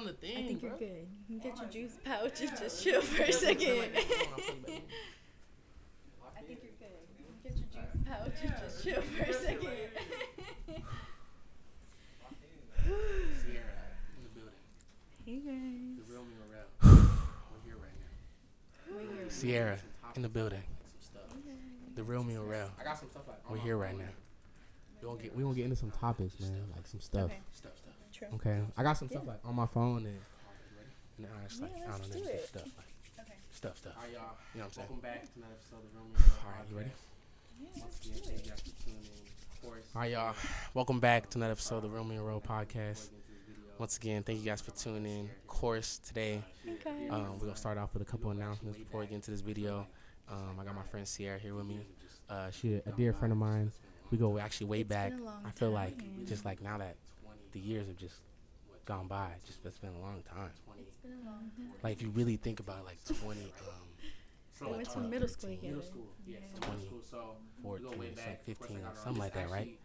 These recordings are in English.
on the thing. I think bro. you're good. You can get your juice pouch and just chill for a second. I think you're good. You can get your juice pouch and just chill for a second. Sierra in the building. hey The guys. real me around. We're here right now. Sierra in the building. The real me around. I got some stuff like We're here right now. We gonna get we gonna get into some topics, man, like some stuff. Okay. Stuff, stuff. True. Okay. I got some Yeah. stuff like on my phone and and I just like Yeah, I let's don't know do it. stuff like Okay. stuff stuff. All right, y'all. You know what I'm saying? Welcome back to another episode of the Room. All right, you ready? Yeah, Once again, thank you guys for tuning in. Of course, All right, y'all. Welcome back to another episode of the Romeo Road podcast. Once again, thank you guys for tuning in. Of course, today Hey um, we're gonna start off with a couple announcements before we get into this video. Um, I got my friend Sierra here with me. Uh, she a dear friend of mine. We go actually way It's back. I feel like just like now that the years have just gone by, it's just it's been a long time. It's been a long time. Like if you really think about it, like 20, um, We went to middle school together. Middle school, yeah, Yeah. so middle school. So we 14, go way it's back. like Of course, I 15, got her on. something like that, right?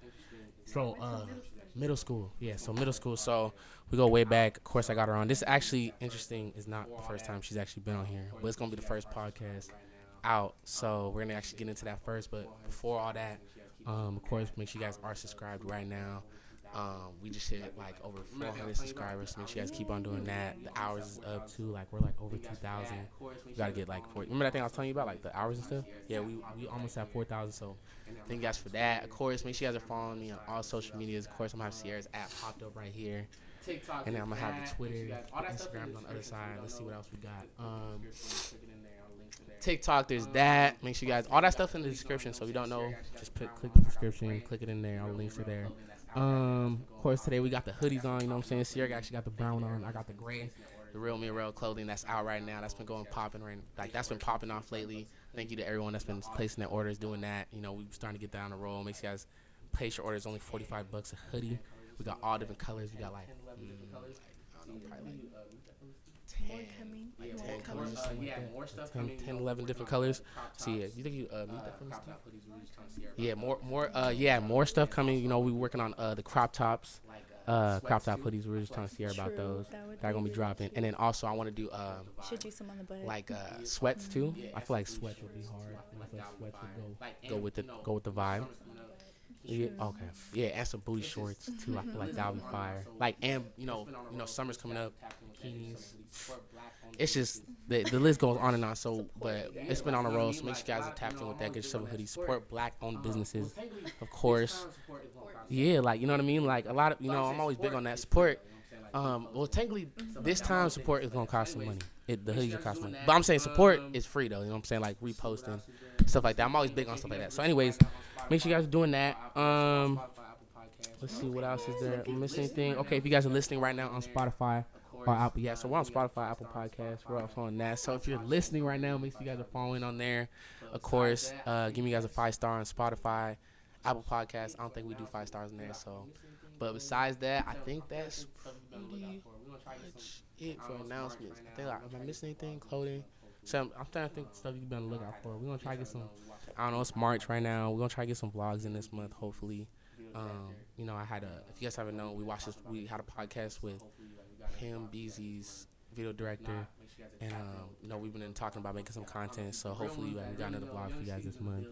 So, uh, middle school, yeah. So middle school. So we go way back. Of course, I got her on. This actually interesting. Is not the first time she's actually been on here, but it's gonna be the first podcast out. So we're gonna actually get into that first. But before all that, um, of course, make sure you guys are subscribed right now. Um, we just hit like over 400 subscribers. Make sure you guys keep on doing that. The hours is up too. Like we're like over 2,000. We gotta get like 40. Remember that thing I was telling you about, like the hours and stuff? Yeah, we we almost have 4,000. So thank you guys for that. Of course, make sure you guys are following me on all social medias. Of course, I'm gonna have Sierra's app popped up right here, TikTok, and then I'm gonna have the Twitter, you guys- all that stuff Instagram on the other side. Let's see what else we got. Um, you're click it in there, all the links are there. TikTok, there's that. Make sure you guys all that stuff in the description. So if you don't know, just put click the description, click it in there. All the links are there. Um, of course, today we got the hoodies on. You know what I'm saying? Sierra actually got the brown on. I got the gray. The real me real clothing that's out right now. That's been going popping right. Like that's been popping off lately. Thank you to everyone that's been placing their orders, doing that. You know, we starting to get down the roll. Make sure you guys place your orders. Only 45 bucks a hoodie. We got all different colors. We got like, mm, like I don't know, probably like More coming. like More more colors. Uh, yeah, like more stuff 10, coming. 10, 11 different colors. crop So yeah, you think you uh, uh, mute that for me? crop Steve? top hoodies, we're just trying to see our- Yeah, more, more, uh, yeah, more stuff coming. You know, we working on uh the crop tops, uh, crop top hoodies. We are just trying to see her about those. That would They're gonna be really dropping, and then also I want to do um Should do some on the butt. like uh sweats too. Yeah, I feel like absolutely sweats would be hard. I feel like feel that like would sweats would go Like, go with the go with the vibe. Yeah, okay. Yeah, and some booty shorts too. I feel like that would be fire. Like and you know, you know, summer's coming up. Bikinis. It's just the the list goes on and on. So, but it's been on a roll. So make sure you guys are tapped in with that. Get yourself a hoodie. Support black-owned businesses, of course. Yeah, like you know what I mean. Like a lot of you know, I'm always big on that support. Um, well, technically, this time support is gonna cost some money. It, the hoodies are cost money, but I'm saying support is free though. You know what I'm saying? Like reposting stuff like that. I'm always big on stuff like that. So, anyways, make sure you guys are doing that. Um, let's see what else is there. Am I missing anything? Okay, if you guys are listening right now on Spotify or Apple, yeah. So we're on Spotify, Apple Podcasts. We're also on that. So if you're listening right now, make sure you guys are following on there. Of course, uh, give me guys a five star on Spotify, Apple Podcasts. I don't think we do five stars in there. So, but besides that, I think that's pretty much it for announcements. I think, like, am I missing anything? Clothing. So I'm, I'm trying to think stuff you better look out for. We're gonna try to get some. I don't know. It's March right now. We're gonna try to get some vlogs in this month. Hopefully, um, you know, I had a. If you guys haven't known, we watched this. We had a podcast with him, Beezy's video director, and um, you know, we've been talking about making some content. So hopefully, uh, we got another vlog for you guys this month.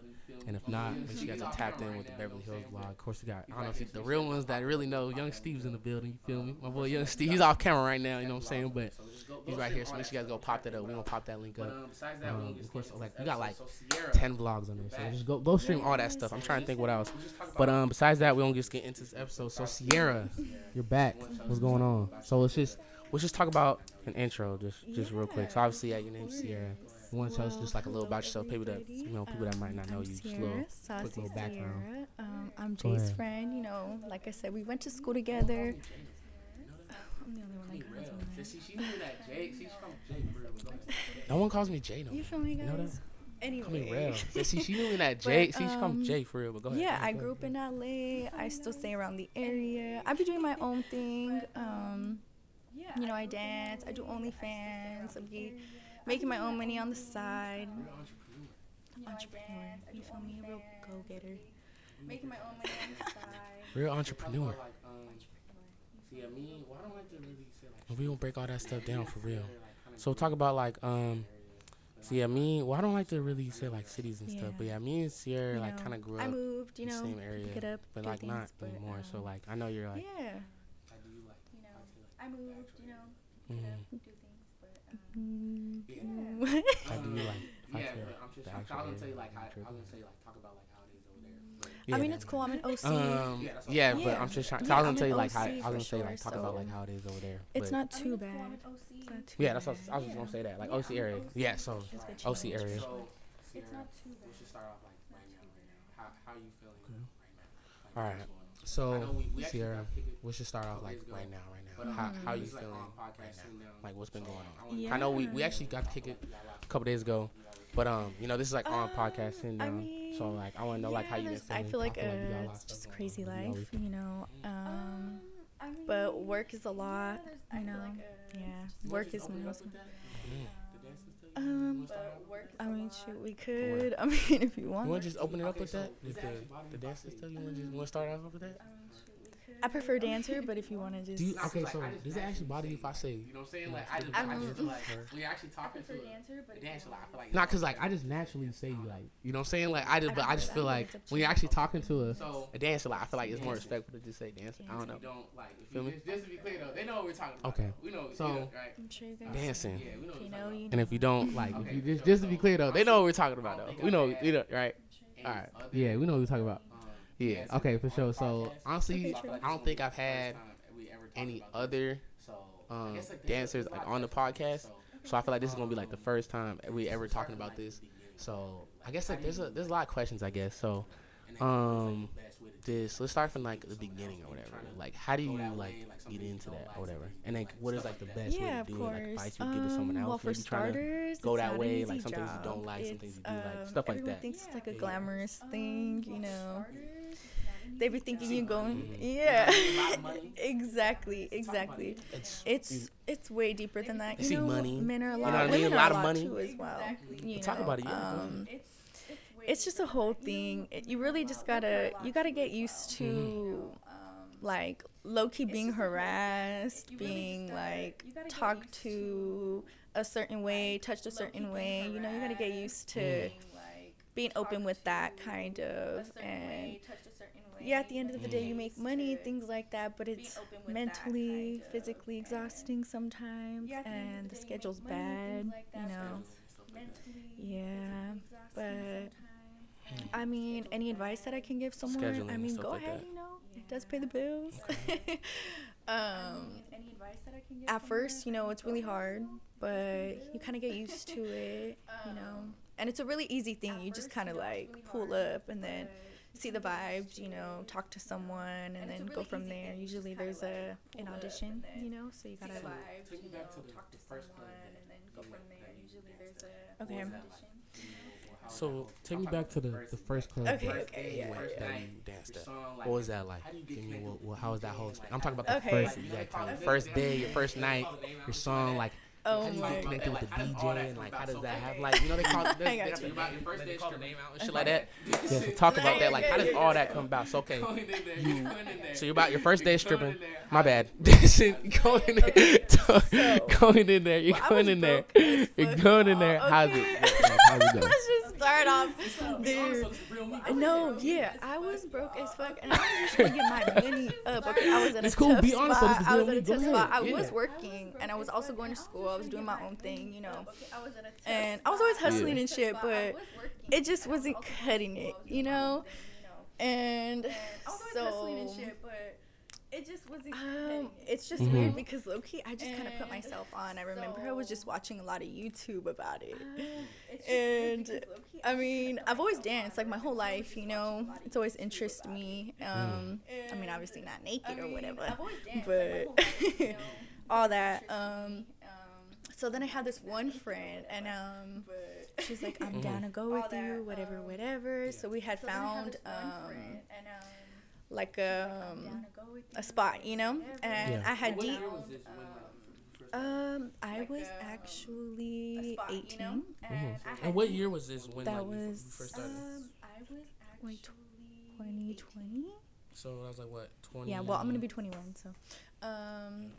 And if not, make sure you guys are tapped in with the Beverly Hills vlog. Of course, we got. You, the real ones that really know. Young Steve's in the building. You feel me? My boy Young Steve. He's off camera right now. You know what I'm saying? But he's right here. So make sure you guys go pop that up. We gonna pop that link up. Um, of course, like we got like ten vlogs on there, so just go go stream all that stuff. I'm trying to think what else, but um, besides that, we don't just get into this episode. So Sierra, you're back. What's going on? So let's just let's just talk about an intro, just just real quick. So obviously, yeah, your name's Sierra. You want to tell us just like a little about yourself, people that you know, people that might not know I'm you, just a Sierra, little. Saucy little background. Sierra. Um, I'm Jay's friend. You know, like I said, we went to school together. I'm the only one that calls him that. See, she knew that Jake. She's from Jake, bro. Go ahead. No one calls me Jay no. You feel me, guys? You know that? Call me Anyway. Rel. Yeah, see, she knew me that But, Jay. See, she called um, Jay for real. But go ahead. Yeah, go I grew up in LA. I still stay around the area. I be doing my own thing. Um, you know, I dance. I do OnlyFans. I be making my own money on the side. Real entrepreneur. You feel me? A real go-getter. Making my own money on the side. Real entrepreneur. Like, see, yeah, me, well, I don't like to really say like We gonna break all that stuff down for real. So talk about like um. So yeah, me. Well, I don't like to really say like cities and stuff, but yeah, me and Sierra You like kind of grew I up moved, you in the know, same area, pick it up, but do like not but, anymore. so um, like I know you're like. yeah. How do you like you know, I moved, you know, mhm. Do things, but Yeah. um, How do you like? I Yeah, but I'm just the I was gonna area say like the I, I was gonna say like talk about like how it is over there. But Yeah. I mean, it's cool. I'm an OC. Um, Yeah, yeah, but saying. I'm just trying. Yeah, I was gonna tell you like how I was gonna say like sure, talk about like how it is over there. it's not too bad. It's not too Yeah, that's what. I was just gonna say that like OC area. Yeah, so It's OC change. area. So It's Sierra, not too we should start off like right now, right now. How how you feeling Okay. right now? Like, All right. what's going on? I So we, we Sierra, got kicked it, we should start off like days ago, right now, right but, now. um, How how you is, like, feeling on right now? Like what's been going on? wanna- I know we we actually got kicked a couple days ago, but um you know this is like on Um, podcast sitting I down. so like I want to know like how you been there's- I feel like you got a uh, it's just stuff a going crazy on. You life, you know. Um, uh, but work is a lot, I know. Yeah, You wanna work is open it up most. with that? The dances too? Um, You wanna start off? I mean, shoot, we could. I mean, if you want. You want. want to just open it up Okay, with so that? does With the actually bother the you dances say- You want to just want to start off with that? I prefer dancer, but if you want to just. Do you, okay, so I just does it actually naturally bother you if I say? You know what I'm saying? Like like, I just, I'm- I just like we're actually talking to a, but dancer. Like I feel like Not cause like I just naturally say you, like you know what I'm saying like I just I but I just feel like it's when you're actually talking to a, So- a dancer like I feel like it's more respectful to just say dancer. I don't know. You don't like if Feel me? just, just to be clear though, they know what we're talking about. Okay. We know. So- you know, right? I'm sure you guys. Dancing. Yeah, we know. what You we're know, you And if you don't like, if you just just to be clear though, they know what we're talking about though. We know, had you know, right? about. All Any right. other, Yeah, we know what we're talking about. Um, Yeah. Okay, for sure. the So honestly, I feel like I don't think I've be the first had time we ever talked any other um, dancers like on the podcast. so- So I feel like this is gonna be like the first time we ever talking about this. So I guess like there's a there's a lot of questions I guess. So um this let's start from like the beginning or whatever. Like how do you like get into that or whatever? And like what is like the best way to do course. it? Like advice you would give to someone Um, else? Well, for Maybe trying to starters, go that way, like, some things you don't like, some things you do like, um, stuff like everyone that. thinks it's like a Yeah. glamorous thing, you know. They be thinking you're going, yeah, A lot of money. exactly, exactly. It's It's it's way deeper than that. You see know, money, men are a you lot. know what I mean? Women A lot a of money. too as well. You Talk know, about it, yeah. Um, it's just a whole thing. It, you really just gotta you gotta get used to Mm-hmm. like low key being harassed, being like talked to a certain way, touched a certain way. You know, you gotta get used to being open with that kind of and yeah, at the end of the day, you make money, things like that, but it's mentally, physically exhausting sometimes, and the schedule's bad, you know. Yeah, but I mean, any advice that I can give someone, Scheduling I mean, go like ahead, that. you know, it does pay the bills. um, at first, you know, it's really hard, but you kind of get used to it, you know. And it's a really easy thing. You just kind of like pull up and then see the vibes, you know, talk to someone, and then go from there. Usually there's a an audition, you know, so you gotta. Take me back to the, the first club that you went that Okay. What was that like? So take me back to the the first club Okay, that okay, you yeah, went yeah. that you danced at. What was that like? how do you get Give me connected what, how was that whole experience? I'm talking about the Okay. first exact time, your first day, your first night, your song. Like Oh how do you my get connected with the How does that DJ and like how does So, that okay. have like you know they call it, I they, got they, you. About your first they day call the name out and shit like that. Yeah, so talk about that. Like how does all that come about? So okay, Going in there, You- you going in there. so you're about your first day Going stripping. My bad. Dancing, going in there, going in there. You're Well, going in there. You're going in there. How's it? Okay? like, go? Let's just start off there. so this is real me. No, yeah, I was broke as fuck, and I was just trying to get my money up. Okay, I was in a It's cool, tough be honest, spot. I was real in a me. Tough spot. I was working, and I was also going to school. I was doing my own thing, you know. And I was always hustling Yeah. and shit, but it just wasn't cutting it, you know. And so It just wasn't. um, it's just Mhm. weird because Loki, I just kind of put myself on. I remember I was just watching a lot of YouTube about it. And I mean, I've always danced like my whole life, you know. It's always interested me. Um, I mean, obviously not naked or whatever, but all that. Um, so then I had this one friend, and um, she's like, "I'm down to go with you, whatever, whatever." So we had found um, like um, a spot, you know, and Yeah. I had What deep. year was this when, like, you first Um, I was actually 18. Mhm. And what year was this when That like, you f- you was first started? um, like 2020. So I was like what 20? Yeah, well, I'm gonna be 21, so. Um,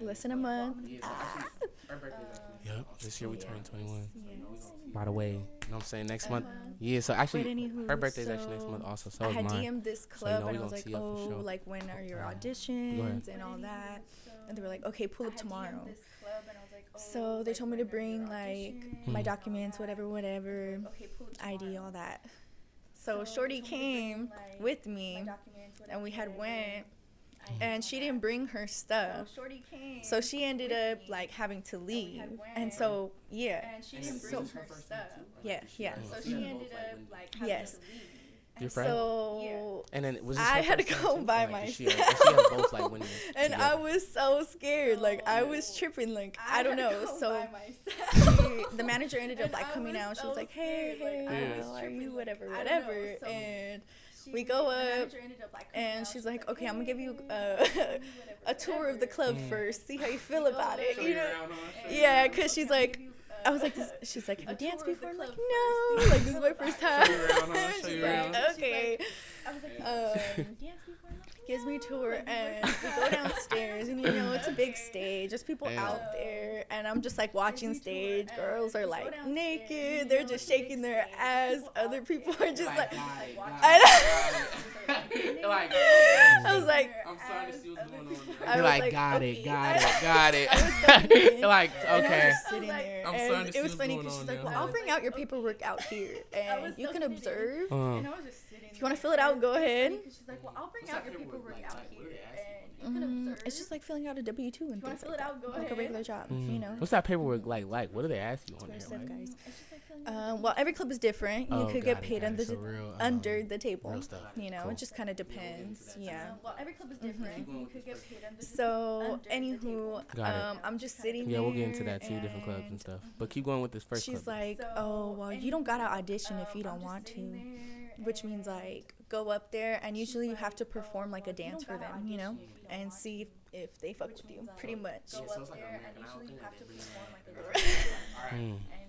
less than a month. yep, this year we turned 21. Yes. By the way, you know what I'm saying? Next uh-huh. month. Yeah, so actually, anywho, her birthday's so actually next month also. So I had mine. DM'd this club so, you know, and I was like, oh, sure. like when are your auditions and all that? And they were like, okay, pull up tomorrow. So they told me to bring like my documents, whatever, whatever, ID, all that. So Shorty came with me, and we had went Mm. and she didn't bring her stuff. So Shorty came. So she ended up like having to leave, and, and so yeah. And she didn't bring her stuff. Yeah, yeah. yeah. So she ended up like having yes. to leave. Your friend. So and then was I had to go too? by myself. Like, and. I was so scared, like I was tripping, like I, I don't know. So the manager ended up like coming out. and she was like, "Hey, hey, like, yeah. how are you? Whatever, whatever." and she we go up, up and she's like, "Okay, I'm gonna give you a tour of the club mm. first. See how you feel about it." You know? Yeah, because she's like. I was like, this, she's like, have you danced before? I'm like, no, like this is my first time. Okay. I was like, um, dance before? gives me tour and we go downstairs and you know it's a big stage there's people out there and i'm just like watching stage girls are like naked they're just shaking their ass other people are just like I, I was like i'm sorry to see what's going on. I was like, got it got it got it. Like okay. i'm sorry to see it was funny because she's like well i'll bring out your paperwork out here and you can observe. And i was just you want to fill it out? Go ahead. She's like, well, I'll bring out your paperwork out here. Mm. It's just like filling out a W two and things fill like it out, that. Go like ahead. a regular job, mm. you mm-hmm. know. What's that paperwork like? Like, what do they ask you on there? Stuff, guys. Um, well, every club is different. You oh, could get paid under, the, real, um, under the table. You know, cool. it just kind of depends. Yeah. Um, well, every club is mm-hmm. different. Mm-hmm. You could get paid under so, the anywho, um, I'm just sitting Yeah, we'll get into that too, different clubs and stuff. But keep going with this first She's like, oh, well, you don't got to audition if you um, don't want to which means like go up there and usually you have to perform like a dance for them, you know, and see if they fuck with you, pretty much. Yeah, like American.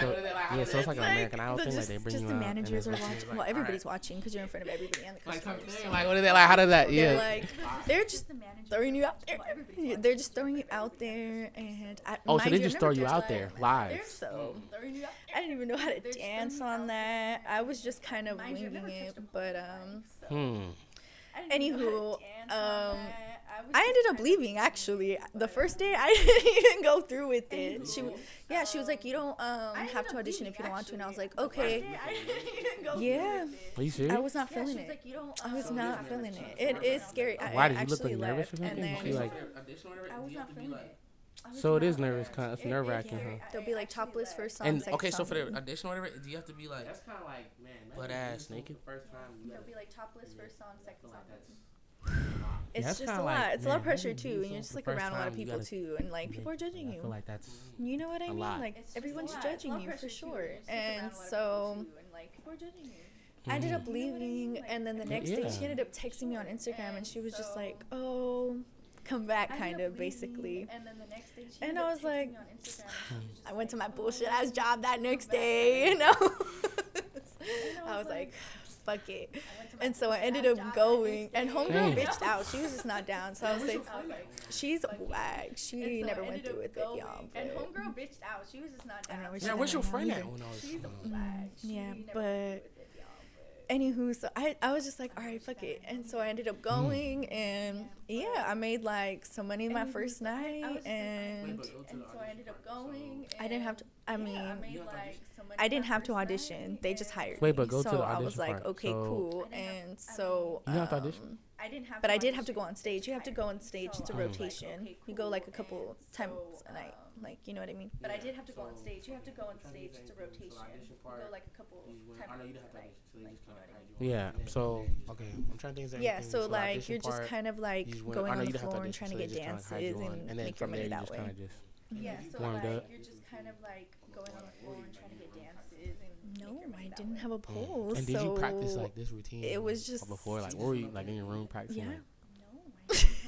so, yeah, so it's like an American Idol thing. Just, like they bring just you the managers are watching. Like, well, everybody's right. watching because you're in front of everybody and the customers. Like, so. like what are they like? How does that? Yeah. They're like they're just throwing you out there. Well, they're just throwing you out there and oh, so they just throw you out there live. I didn't even know how to dance on that. I was just kind of winging it, but um. Hmm. Anywho, um, I, I ended up leaving actually. The first day I didn't even go through with it. She yeah, she was like, You don't um have to audition if you don't want to and I was like, Okay. yeah. Are you? I was not feeling it. Like, you don't, I was not feeling it. It is scary. Why did you look like nervous about it? Like, I was not feeling it. So it is nervous, kind of, it's nerve wracking. Huh? They'll be like topless first song. And okay, so for the audition or whatever, do you have to be like? That's kind of like man, butt ass naked. The first time. They'll be like topless first song, second song it's yeah, just a lot. Like, it's man, a lot of pressure too, and you're just like around a lot of people gotta, too, and like people are judging you. like that's mm-hmm. you know what I mean. Like it's everyone's judging you for sure, and so. I ended up leaving, and then the next day she ended up texting me on Instagram, and she was just like, "Oh, come back kind of basically. and, the and i was like i went to my bullshit ass job that next day you know? I was like fuck it. And so I ended up going, and homegirl bitched out. She was just not down. So I was like, she's whack. She never went through with it, y'all. And homegirl bitched out. She was just not down. Yeah, where's your friend at? Yeah, but anywho, so I, I was just like, all right, fuck it. And so I ended up hmm. going, mm. and yeah, I made like some money my first night, and, and, and so I ended up going. I didn't have to. I mean, I, made, like, I, didn't have to audition. They just hired. Wait, but go me. to so the audition. So I was like, part. okay, so cool. And so you um, have to um, audition. I didn't have. But I did have to go on stage. You have to go on stage. So it's a rotation. Like, okay, cool. You go like a couple times a night. Um, like you know what I mean. But I did have to so go on stage. You have to go on stage. It's a rotation. You go like a couple times a night. Yeah. So okay, I'm trying to think. yeah. So like you're just kind of like going on the floor and trying to get dances and make your money that way. Yeah. So like you're just kind of like going on the floor and trying to get dances no, I didn't have a mm. pole. And so did you practice like this routine? It was just before, like, were you like in your room practicing? Yeah. Like,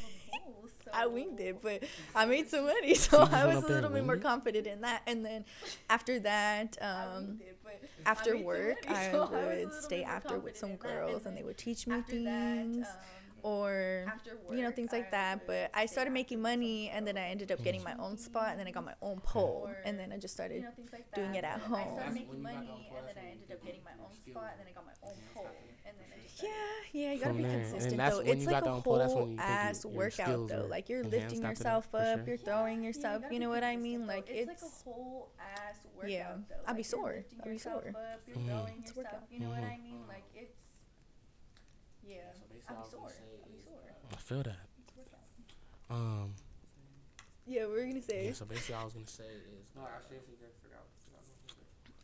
I winged it, but I made some money, so I was a little bit more confident in that. And then after that, um, after work, I would stay after with some girls, and they would teach me things. Um, or work, you know things like I that but i started making money and then i ended up getting my own spot and then i got my own pole or, and then i just started you know, like doing it at home i started making money and then i ended up getting my own spot and then i got my own pole and then yeah, yeah, you gotta be consistent though. It's like a whole ass workout though. Like you're lifting yourself up, you're throwing yourself. you know what I mean? Like it's, like a whole ass workout. Yeah, I'll be sore. I'll be sore. Up, you're throwing yourself. You know what I mean? Like it's yeah. So basically, I'll be sore. I'll be sore. Uh, I feel that. Um. Yeah, we were gonna say. Yeah, so basically, I was gonna say is no, I forgot.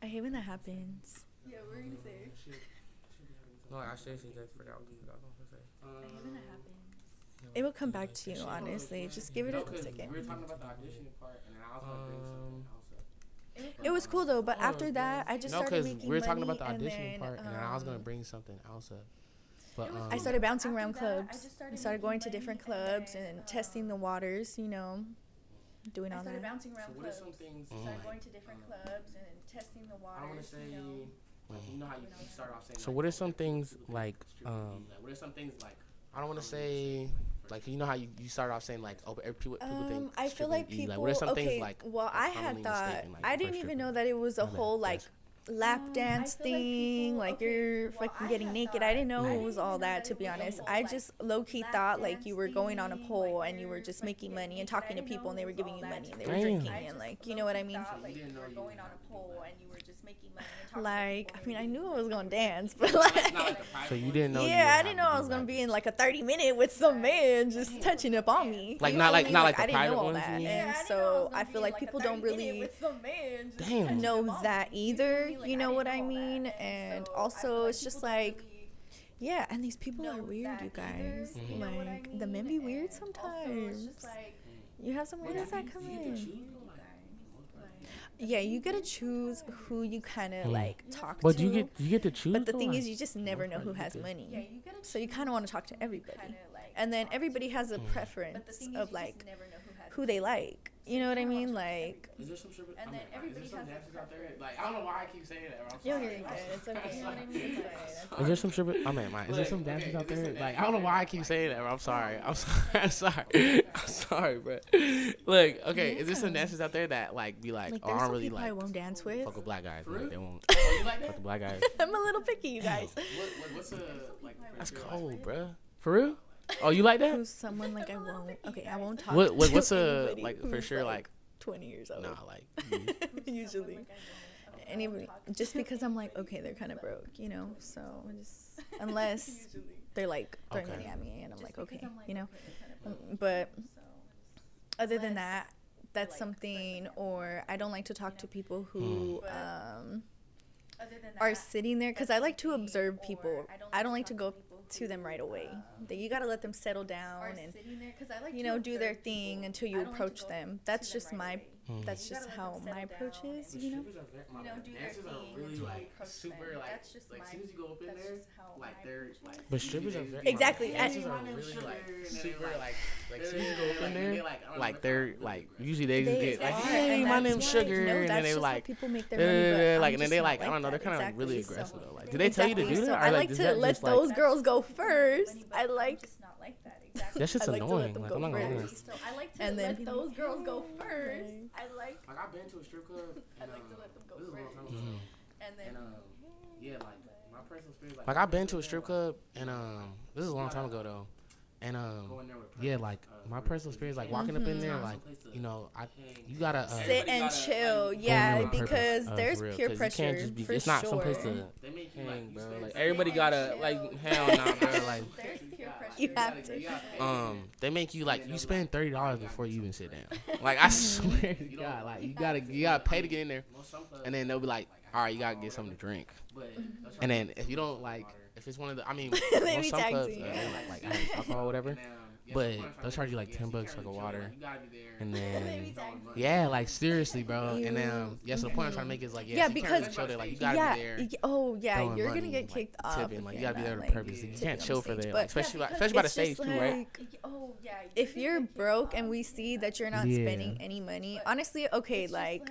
I hate when that happens. Yeah, we were gonna say. Mm-hmm. No, I seriously did forgot. forgot what I was gonna say. Hate when that happens. It will come back to you, honestly. Just give it no, a second. We were talking about the auditioning part, and then I was gonna bring something um, else up. It was cool though, but oh, after that, I just no, started making money. No, because we were talking about the auditioning part, and I was gonna um, bring something else up. But um, I started bouncing around clubs. I started, I started going to different clubs and, uh, testing the waters. You know, doing all that. I started bouncing around so clubs. What are some things? Oh started going to different clubs and testing the waters. I want to say. You know, like, you know how you, start off saying. So like, what are some things like? Um, what are some things like? I don't want to say like you know how you, you started off saying like oh people, people um, think I feel like people like, what are some okay, things like well I had thought like, I didn't even know that it was a whole like lap dance um, thing, like, like okay, you're well, fucking getting naked. I didn't know it was all that, to be honest. I just low key thought like you were going on a pole and you were just making money and talking to people and they were giving you money and they were drinking and like, you know what I mean? Like, I mean, I knew I was gonna dance, but like, so you didn't know? Yeah, I didn't know I was gonna be in like a 30 minute with some man just touching up on me. Like, not like, not like, I didn't know all that, and so I feel like people don't really know that either like, you know what I mean? And so also, like it's just like. Yeah, and these people are weird, you guys. Mm-hmm. Like, you I mean? the men be weird sometimes. you have some What is that come in. Yeah, you get to choose who you kind of mm. like talk but to. But you get you get to choose. But the thing is, you just never know who has money. Yeah, you get so you kind of want to talk to everybody, like and then everybody has a mm. preference of like who, who they like. You know what I mean? Like. Is there some sugar? And then everybody has. Like I don't know why I keep saying that. You're good. It's okay. You know what I mean? Is there some sugar? I mean, is there some dancers out there? Like I don't know why I keep saying that. Bro. I'm sorry. I'm sorry. I'm sorry. I'm sorry, bro. Look, okay. Is there some dancers out there that like be like, oh, I don't really like. I won't dance with. Fuck with black guys. Like, they won't. Oh, fuck the black guys. I'm a little picky, you guys. What's the like? That's cold, bro. For real? Oh, you like that? Who's someone like I won't? Okay, I won't talk. What, what what's a like for sure like, like, twenty years old? Nah, like usually anybody just because I'm like okay, they're kind of broke, you know. So just, unless they're like throwing okay. money at me and I'm like okay, you know. Mm, but other than that, that's something. Or I don't like to talk to people who. Hmm. Um, are sitting there because I like to observe people. I don't like to go to them right away. That you got to let them settle down and like you know do their thing until you approach like them. That's just right my away. Mm. That's just how my approach is, you know. You know, do their thing really like super like That's just like as soon as you go up in there, like they're like. But strippers are very exactly. Like, are really like super like like as soon as you go up in there, like they're like usually they just get like hey my name's Sugar and then they like people make their like and then they like I don't know they're kind of really aggressive though like do they tell you to do that or like I like to let those girls go first. I like Exactly. That shit's I like annoying. To let them like, go I'm not first. So I like to and let then, those girls go first. I like. Like I've been to a strip club. And, I like to um, let them go first. Mm-hmm. And then. And, um, yeah, like my personal experience. Like, like I've been to a strip club, and um, this is a long time ago though. And um, yeah, like my personal experience, like walking mm-hmm. up in mm-hmm. there, like you know, I you gotta uh, sit and chill, yeah, because uh, there's real, peer pressure. Be, for it's not sure. They to hang, bro. Like everybody gotta like hell, no, bro. Like you have to. Um, they make you like you spend thirty dollars before you even sit down. Like I swear to God, like you gotta you gotta pay to get in there, and then they'll be like, all right, you gotta get something to drink, and then if you don't like if it's one of the, I mean, they be some clubs, uh, like, like alcohol, whatever. But they'll charge you like ten bucks for the water, and then yeah, like seriously, bro. And then um, yeah, so the point I'm trying to make is like yeah, yeah because show that like you gotta yeah, be there. Oh yeah, you're money, gonna get kicked like, off. Tipping, like you gotta be there to like, purpose. You can't chill for that, especially especially by the stage too, right? Oh yeah. If you're broke and we see that you're not spending any money, honestly, okay, like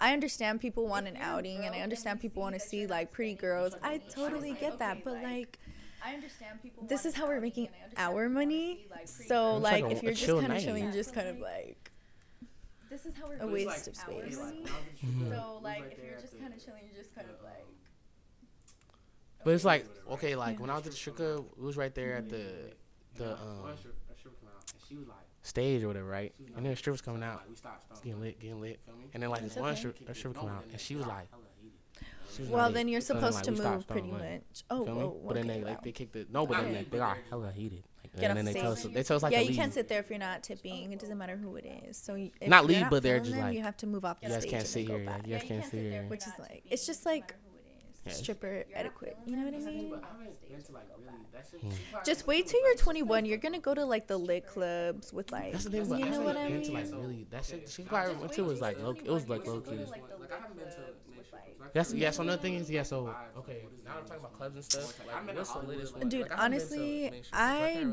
I understand people want an outing and I understand people want to see like pretty girls. I totally get that, but like I understand people This is how we're making our money. So like if you're just kind of chilling, you're just kind of like this is how we're a waste of space. So like if you're just kind of chilling, you're just kind of like but it's like okay, like when I was at the strip club, it was right there at the the um. She was like stage or whatever, right? And then the stripper's coming out, getting lit, getting lit, and then like this one stripper, a stripper come out, and she was like. Well, then you're supposed then, like, to move pretty much. Oh, whoa, but then they like they kick the no, but then they, they are hella heated. Like, Get and then they tell, us, they tell us like yeah, you leave. can't sit there if you're not tipping. It doesn't matter who it is. So you, not leave, not but they're just them, like you have to move off. the You guys can't sit here. You guys can't sit here. Which is like it's just like stripper etiquette. You know what I mean? Hmm. Just wait till you're 21. You're gonna go to like the lit clubs with like. That's the thing. About, you know what I mean? To, like, really, that shit. She probably went to was like low. It was like low key. Yes. yeah. So another thing is yeah. So okay, now I'm talking about clubs and stuff. Like, what's the latest one? Dude, like, honestly, to, I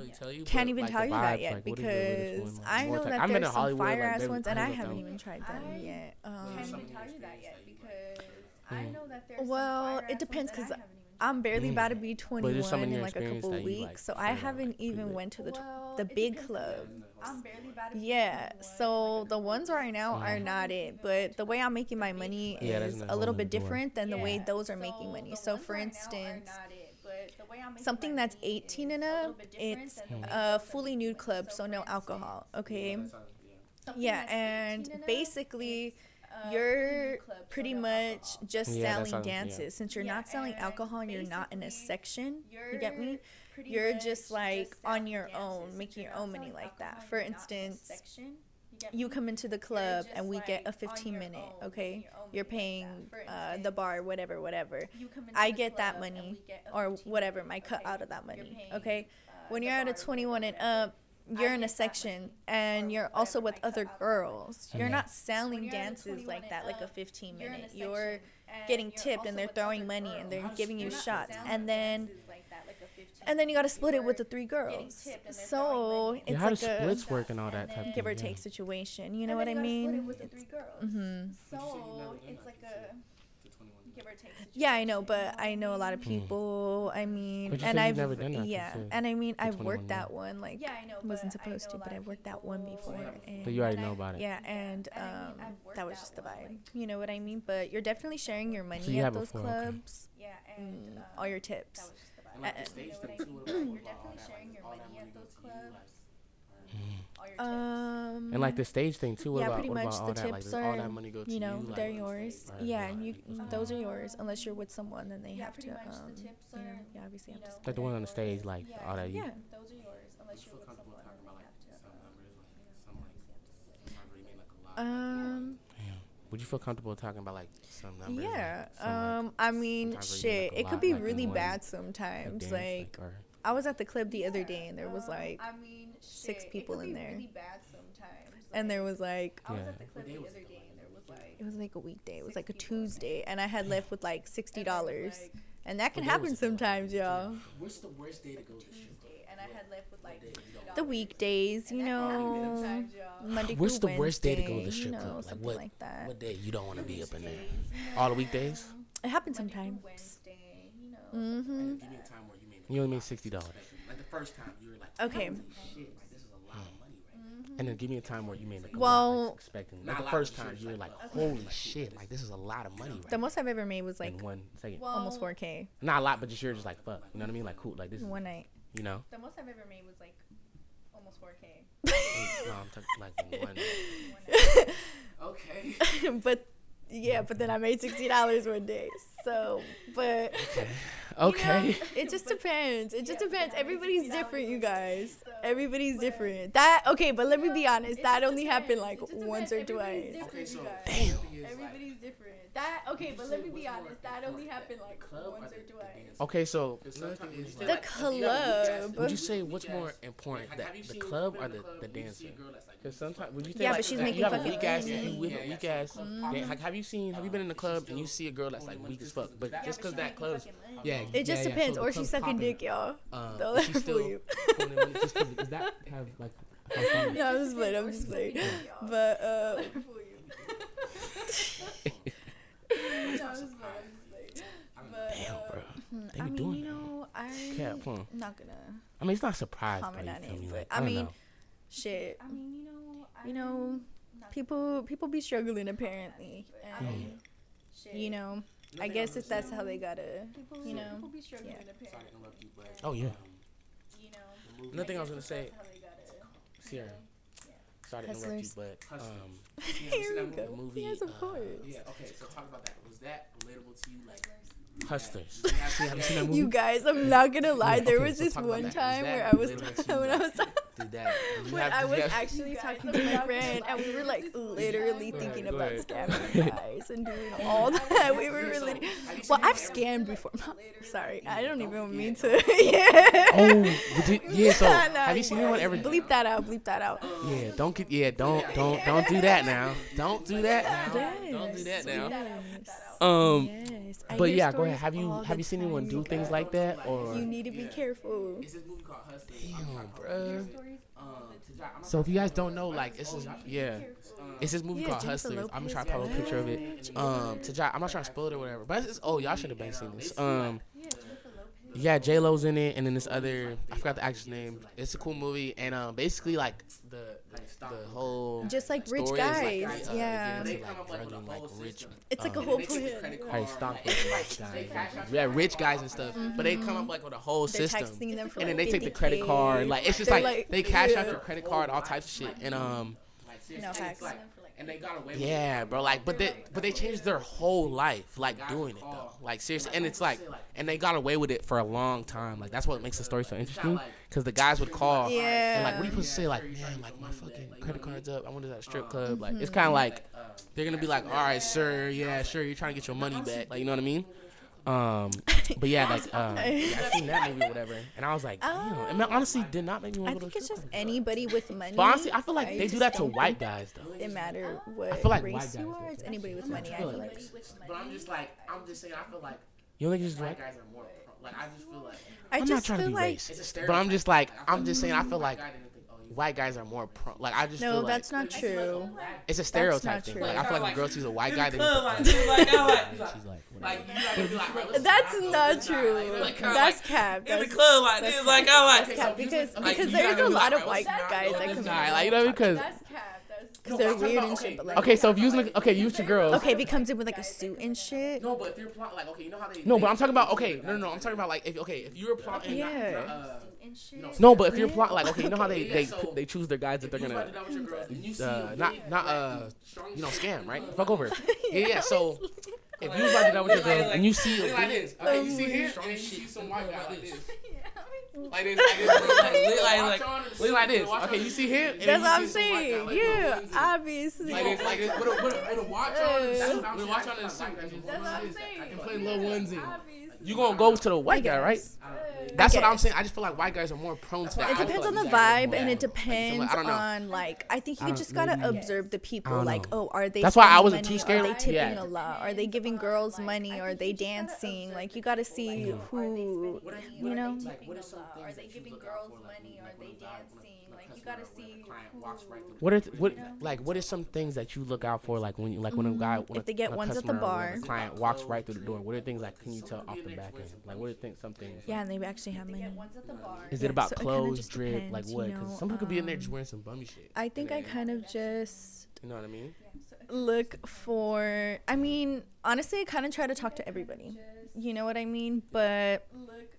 can't even um, tell you that yet because I know that there's some fire ass ones and I haven't even tried them yet. Can't even tell you that yet because. Know that there's well, it depends because I'm barely mm. about to be 21 in like a couple weeks, like, so I haven't even went to the well, the big club. Yeah, so the ones right now yeah. are not it, but the way I'm making my money yeah, is a little bit different than yeah. the way those are so making money. So for instance. Something that's 18 and up, it's a fully nude club, so no alcohol, okay? Yeah, and basically, uh, you're pretty much just yeah, selling sounds, dances. Yeah. since you're yeah, not selling alcohol and you're not in a section. You get me? you're just like just on your own making your own money like that. for instance you come into the club and we like get a 15 minute own, okay? you're paying like uh, the bar whatever whatever. i get that money or whatever my cut okay, out of that money okay? uh, when you're at a 21 and up you're in a section and you're also with other girls. You're not selling dances like that, like a 15 minute. You're getting tipped and they're throwing money and they're giving you shots. And then and then you got to split it with the three girls. So it's yeah, how like splits work and all that type give thing, or take situation. You know what I mean? Split it with the three girls. Mhm. So it's like a it takes. Yeah, I know, but I know a lot of hmm. people. I mean, and I've yeah, and I mean, I've worked that one like yeah, I know, wasn't supposed to, but I worked that one before. And, but you already know about it. Yeah, and um, and I mean, um, that was just the vibe. One, like, you know what I mean? But you're definitely sharing your money so you at those before, clubs. Okay. Yeah, mm, and um, all your um, tips. That was just the vibe. You know what I mean? you're definitely sharing your money at those clubs. Um, and like the stage thing too. What yeah, about, pretty much the tips that? Like, are all that money go to you know you, they're like, yours. Like, yeah, and you those are yours unless you're with someone then they yeah, have to. Yeah, pretty Um, the tips are, you know, yeah, obviously have to. Like the one on the stage, like yeah, all that. You, yeah, those are yours unless you're with someone. Um. Would you feel comfortable talking about like some numbers? Yeah. Like, um. I mean, shit. Like it could be really bad sometimes. Dance, like, I was at the club the other day and there was um, like. I mean, six Shit, people in there. Really and like, there was like I was yeah. at the club the, the other day, and there was like it was like a weekday. It was like a Tuesday, and I had left with like sixty dollars, and, like, and, that can happen sometimes, y'all. What's the worst day to go to Tuesday? And I had left with like the weekdays, you know. Monday What's the worst day to go to the strip club? You know, like what? Like that. What day you don't want to be up in there? All the weekdays. It happens sometimes. Wednesday, you know. Mm-hmm. You only made mm-hmm. sixty dollars first time, you were like, okay, holy shit, like, this is a lot of hmm. money right now. And then give me a time where you made like well, lot, like, expecting like the first time you were like, oh, holy okay. shit, like this is a lot of money. Right the most I've ever made was like in one second, well, almost 4k. Not a lot, but just you're just like fuck, you know what I mean? Like cool, like this one night. You know. The most I've ever made was like almost 4k. no, I'm talking like one. one okay. but yeah, but then I made sixty dollars one day. So, but okay, okay. You know, it just depends. It just yeah, depends. Everybody's different, you guys. So, Everybody's different. That okay, but let me be honest. That only depends. happened like once or twice. Okay, so damn is everybody's like, different. That okay, but let me be honest. That only happened like club once or, twice. Okay, so the club. Would you say what's more important, that the club or the, the dancer? Because sometimes would you think yeah, but she's making fucking weak ass a weak ass. Mm-hmm. Have you seen? Have you been in the club and you see a girl that's like weak as fuck? But just because that club, yeah, it just depends. Or she's sucking dick, y'all. Though, she's still. Does that have like? No, I'm just playing. I'm just playing. But but, Damn, uh, bro. They I be mean, doing you that. know, I Cap, huh? I'm not gonna I mean, it's not surprised. comment but on it, me? but Like, I don't mean, know. shit. I mean, you know, I You know, people people be struggling apparently, and Mm. you know, I guess if that's how they gotta, people, you know, people be struggling yeah. apparently. Oh yeah. You know, Another thing I was gonna say, that's how they gotta. Sierra. Sorry to interrupt you, but um, Here we the go. movie, yes, of uh, yeah, okay. So talk about that. Was that relatable to you, like Hustlers? Have you seen that movie? You guys, I'm not gonna lie. Yeah, there okay, was so this one time that where I was relatable to when I was Did that? when I was actually talking to my friend, and we were like literally thinking about scamming guys and doing all that. We were really well. I've scammed before. Sorry, I don't even mean to. yeah. Oh, but did- yeah. So Nah, nah, have you seen anyone ever? Bleep that out. Bleep that out. Yeah, don't get. Yeah, don't, don't, don't do that now. Don't do that now. Don't do that now. Yes. Um, Yes. I but yeah, go ahead. stories Have you have you seen anyone do you things guys. like that or? You need to be careful. It's this movie called Hustlers. Damn, bro. So if you guys don't know, like it's this, yeah, it's this movie Yeah, called Jennifer Hustlers. I'm gonna try to post a picture of it. Um, to Jai, I'm not trying to spoil it or whatever, but it's, oh y'all should have been seen this. Um, yeah, J Lo's in it, and then this other I forgot the actor's name. It's a cool movie, and um, basically like the the whole Just like rich story is, like, guys, uh, yeah. get into, like drugging like rich. It's like a um, whole plan. how you rich guys, yeah, rich guys and stuff. But they come up like with a whole They're system texting them for and then they take the credit card. Like it's just like, like- they cash out yeah. your credit card, all types of shit. And um, No facts. yeah, bro. Like, but they but they changed their whole life, like doing it though. Like seriously, and it's like, and they got away with it for a long time. Like that's what makes the story so interesting. Because the guys would call and like, what are you supposed to say? Like, man, like my fucking credit card's up. I went to that strip club. Like, it's mm-hmm. kind of like they're gonna be like, all right, sir, yeah, sure, you're trying to get your money back. Like, you know what I mean? Um, but yeah, like, um, yeah, I seen that movie or whatever, and I was like, damn. It ma- honestly did not make me I want to go think to a it's just club. anybody with money. But honestly, I feel like they do that to white guys though. It matter what feel like race you guys are. It's anybody with money. I feel feel like- like. But I'm just like, I'm just saying, I feel like you don't think it's just white guys are more like I just feel like I I'm not trying to feel be like racist, but I'm just like I'm just saying I feel like white guys are more pro- like I just no, feel like that's not true. it's a stereotype not thing. true. Like I feel like a girl sees a white guy, then Club, like, like, like, she's like, whatever. That's not true. Like, kinda That's like, cap. in the That's club like this, like I like. cap because like, because you there's a lot of white guys that come guy, in. like you know because Because they're weird and shit, but like. okay, so if you was like, okay, you with your girls. Okay, if he comes in with like a suit and shit. No, but if you're plotting like okay, you know how they No, but I'm talking about okay, no, no, no, I'm talking about like if okay, if you were plotting Yeah. uh, no, but if you're plotting like okay, you know how they they they choose their guys that they're gonna uh, not not uh you know scam right? Fuck over. Yeah, yeah. So if you was about to do that with your girl and you see Look like this. okay, you see here, and you see some white guy like this. like this, like this, Like, look like, like, like this. Okay, you see here. That's what I'm see some white guy saying. like Yeah, obviously. Like this, like this, with a, with a, with a watch on, and with a watch on and suit. That's what I'm saying. And play little ones in. You gonna go to the white guy, right? That's what I'm saying. I just feel like white guys are more prone to that. It depends on the like white guys are vibe, and it depends I don't know. on like. I think you just gotta observe the people. Like, oh, are they? That's why I wasn't too money? scared. Are they tipping a lot? Are they giving girls money? Are they dancing? Like, you gotta see who. You know. Are they giving girls money? Are they dancing? Like you gotta see who. What are what like what are some things that you look out for like when you like when a guy when Mm-hmm. If a- they get when a ones at the bar. a client walks right through the door what are things like can you tell off the back end like what are things some things Yeah, and they actually have money. Ones the bar. is it about so it kinda clothes just drip like what because know, some people could be in there just um, wearing some bummy shit I think I kind of just you know what I mean look for. I mean, honestly, I kind of try to talk to everybody. You know what I mean? But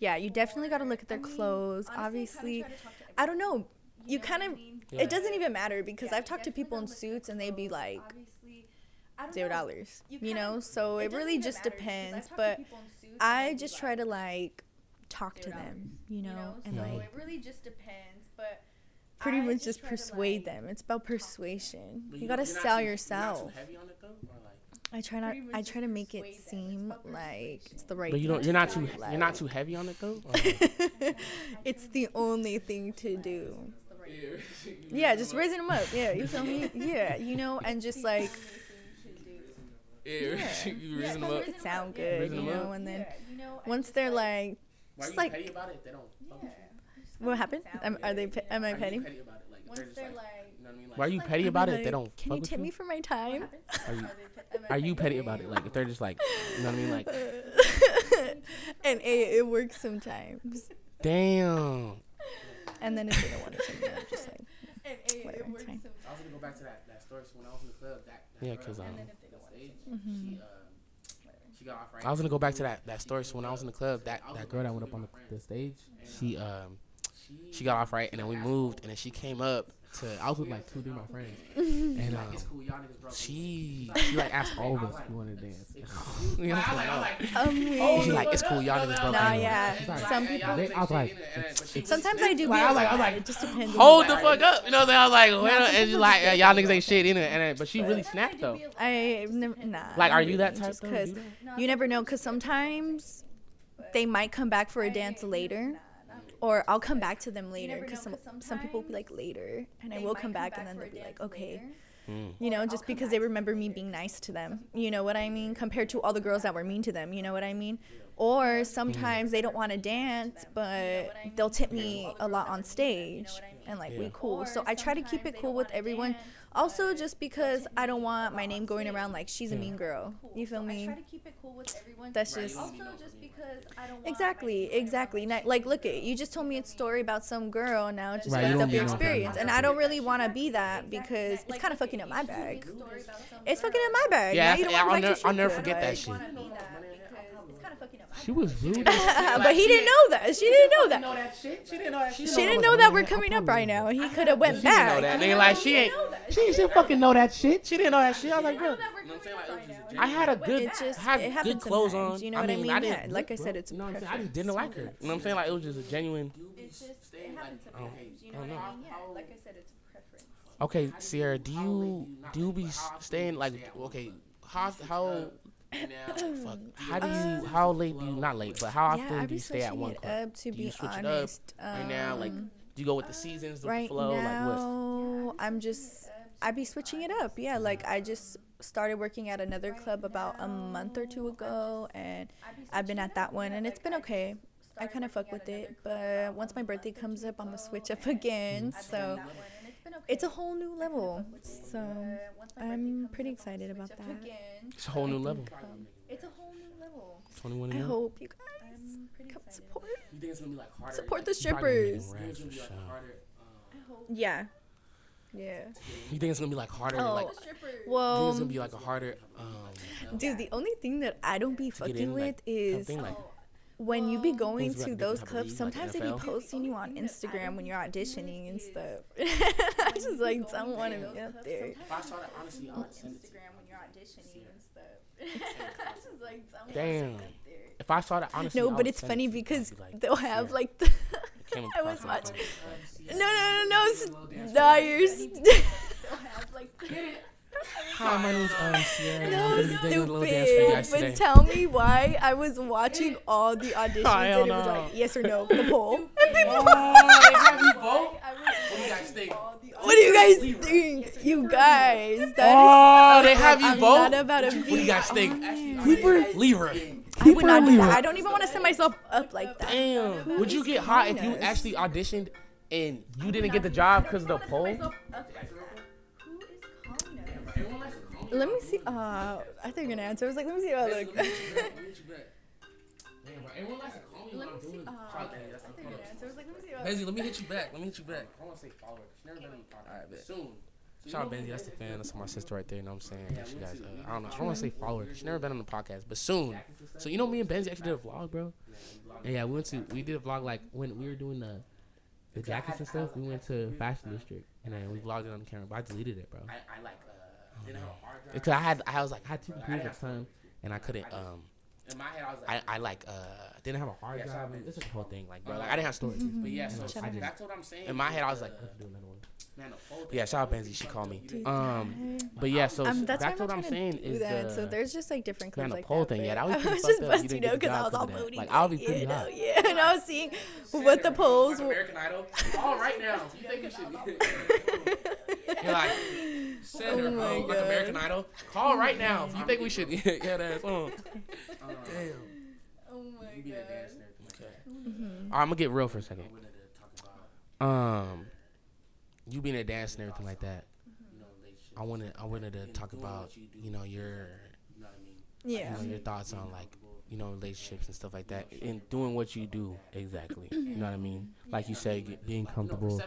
yeah, you definitely got to look at their clothes. Obviously, I don't know. You kind of. Yeah. It doesn't even matter because I've talked to people in suits and they'd be like zero dollars. You know, so it really just depends. But I just try to like talk to them. You know, and so like it really just depends, but pretty I much just just try to, persuade them. It's about persuasion. You gotta sell too- you're not yourself. I try not. I try to make it persuade them. It's seem like it's the right. but you don't. You're not too like- you're not too heavy on it though it's the only thing to do. Yeah, just raising them up. Yeah, you feel me? Yeah, you know, and just like yeah you raising them up it sound good, you know, and then once they're like, just like, petty about it they don't fuck with you what happened? Am, are they? pe- Am I Are petty? petty about it like they're just they're like like, you know what I mean like why are you petty about it they don't Can fuck you with tip me for my time? Are you, are you petty about it? Like if they're just like, you know what I mean? Like, and it, it works sometimes. Damn. And then if they don't want to me, I'm just like, whatever, it's fine. I was gonna go back to that, that story. So when I was in the club, that, Yeah, 'cause um, she, Mhm. uh, she got off right. I was gonna go back to that, that story. So when I was in the club, that, that girl that went up on the, the stage, she um she got off right, and then we moved, and then she came up to. I was with like two, three of my friends, and um, she she like asked all of us if we wanted to dance. we was like, no. Um, She's we, like, it's cool, y'all niggas broke. Nah, anyway." yeah. Like, Some people. they- I was like, it's, it's, Sometimes I do. Like, be I was like- I was like, like, it just depends. hold the fuck up, you know what I'm saying? I was like, well, and she's like, y'all niggas ain't shit in it, and but she really snapped though. I never, nah. Like, are you that type? just though? 'cause Do you never know, because sometimes they might come back for a dance later, or I'll come back to them later. Because some some people will be like later, and I will come back, and then they'll be like, okay, Mm. you know, just because they remember me being nice to them. You know what I mean? Compared to all the girls that were mean to them. You know what I mean? Or sometimes they don't want to dance, but they'll tip me a lot on stage, and like we Yeah. cool. So I try to keep it cool with everyone. Also, just because I don't want my name going around like she's a mean girl. You feel me? That's just just because I don't want exactly, exactly. Not, like, look at you. Just told me a story about some girl. And now it just Right, you fucked up your experience, and I don't really want to be that because it's kind of fucking up my bag. It's fucking up my bag. Yeah, Now you don't I'll wanna never, I'll never forget that shit. It's kind of fucking up. She was rude. as but he didn't know that. She didn't know that. that shit. She didn't know that. She didn't know that we're coming up right now. He could have went She didn't know back. that. Nigga, like she ain't. She didn't fucking know that shit. She didn't know that shit. I was like, bro. I had a good, It just had good clothes sometimes, on. You know what I mean? I didn't like I said, it's You know what I'm saying? I just didn't like her. You know what I'm saying? Like it was just a genuine. It's just it happens sometimes. Oh. You oh, know what I mean? Yeah, like I said, it's a preference. Okay, Sierra, do you do you be s- staying like okay? How how fuck? How do you how late do you not late, but how often Yeah, do you stay at one club? up. To Do you be switch it up honest, Right now, like um, do you go with the seasons, the right flow, like what? now, I'm just I'd be switching it up. Yeah, like I just started working at another club about a month or two ago, and I've been at that one, and it's been okay. I kind of fuck with it, but once my birthday comes up, I'm gonna switch up again. So it's a whole new level. So I'm pretty excited about that. It's a whole new level. It's a whole new level. Twenty one I and hope you guys come support. You think it's gonna be like harder? Support the Probably strippers. gonna be for sure. Um, yeah. Yeah. You think it's gonna be like harder? Oh, like, you think well, it's gonna be like a harder um dude, the only thing that I don't be fucking in, with like, is something like when you be going to those type of clubs. like Sometimes they be posting you on Instagram when you're auditioning and stuff. I just like don't want to be up there. If I saw that, honestly, I would send it to you. Instagram when you're auditioning and stuff. I just like don't Damn. If I saw that, honestly, I No, but would it's send it funny to you. I'd because be like, they'll have yeah, like the. it came I across was my watching. phone. No, no, no, no, it's Dyers. Hi, my name's um Sierra. and I'm No, gonna be doing a little dance for you stupid. guys But today. tell me why I was watching all the auditions and it was no. like yes or no, the poll. And people, Oh, they have you vote. What do you guys think? what do you guys think? You guys, that Oh, they have you I'm vote. not about to What do you guys think? Keeper, Libra. I would not do that. I don't even want to set myself up like that. Damn. Would you get hot if you actually auditioned and you didn't get the job because of the poll? Let me see. Uh, I think you're gonna answer. I was like, let me see how I look. Let me see. Uh, I think it answers. Like, let me see. Uh, Benzie, let me hit you back. Let me hit you back. I want to say follower. She never been on the podcast. Alright, bet. Soon. Shout out Benzie, that's the fan. That's my sister right there. You know what I'm saying? Thanks you guys. Uh, I don't know. I don't want to say follower. She never been on the podcast, but soon. So you know, me and Benzie actually did a vlog, bro. And yeah, we went to we did a vlog like when we were doing the the jackets and stuff. We went to Fashion District and then we vlogged it on the camera, but I deleted it, bro. I, I like didn't have a hard drive. Because I had I was like I had two computers at the time and I couldn't um In my head, I was like, I, I like uh didn't have a hard Yeah, drive. shout out and It's a whole thing, like bro. Like I didn't have storage. but yeah, so, so I just- that's what I'm saying. In my head, I was like, Uh, I have to do another one. man, the whole yeah, shout out Benzie. She called me. Um, but yeah, so Um, so that's back to I'm what I'm saying is that. the so there's just like different man, clips the like pole that. thing. Yeah, that was I was just fucked up. You busting didn't out because I was all of moody. Like, I would be pretty you know, hot. yeah, and I was seeing what the polls were. American Idol. All right now, you think you should? Be You're like, Send her. Oh um, like American Idol. Call right now if you think we should get yeah, that song. Uh, Damn. Oh my god. Mm-hmm. All right, I'm gonna get real for a second. Um, you being a dancer and everything like that. Mm-hmm. I wanted I wanted to talk about you know your yeah you know, your thoughts on like you know relationships and stuff like that and doing what you do exactly. You know what I mean? Like you said, being comfortable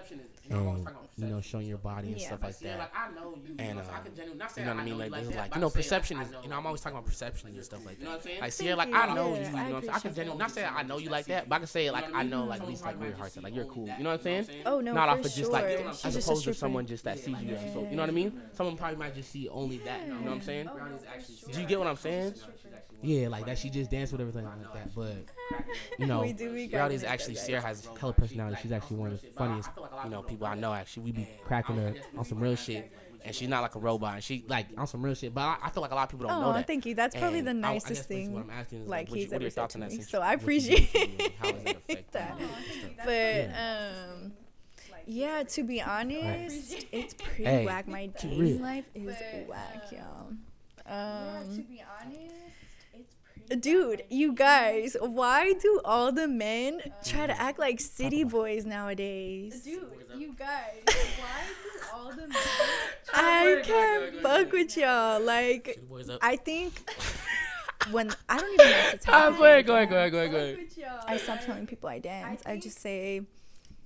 and you know oh, showing your body and yeah. stuff like that. Like I know you, and, I can um, genuinely not you know what I mean. Like, like, like you know, perception is you know I'm always talking about perception and stuff like that. You know what I'm saying? Like, see, like I know you. You know what I'm saying? I can genuinely not say I know you like that, but I can say like I know like at least like your heart like you're cool. You know what I'm saying? Oh no, not off of just like as opposed to someone just that sees you. So you know what I mean? Someone probably might just see only that. You know what I'm saying? Do you get what I'm saying? Yeah, like that she just danced with everything like that, but. you know, we do, we Reality is actually Sierra has hella personality. She's actually one of the funniest, you know, people I know. Actually, we be cracking her on some real shit, and she's not like a robot. And she like on some real shit. But I, I feel like a lot of people don't oh, know that. thank you. That's probably the nicest I, I thing. What I'm asking is like, like he's what, are your thoughts on that? So I appreciate how does that affect that. But yeah. um. Yeah, to be honest, right. it's pretty hey, whack. My dating life is whack, uh, y'all. Um, yeah, to um, be honest dude you guys why do all the men try to act like city boys nowadays? Dude you guys why do all the men i can't fuck with y'all. Like i think when i don't even know to ah, tell i'm go ahead go ahead go ahead go ahead. I stop telling people i dance. I, I just say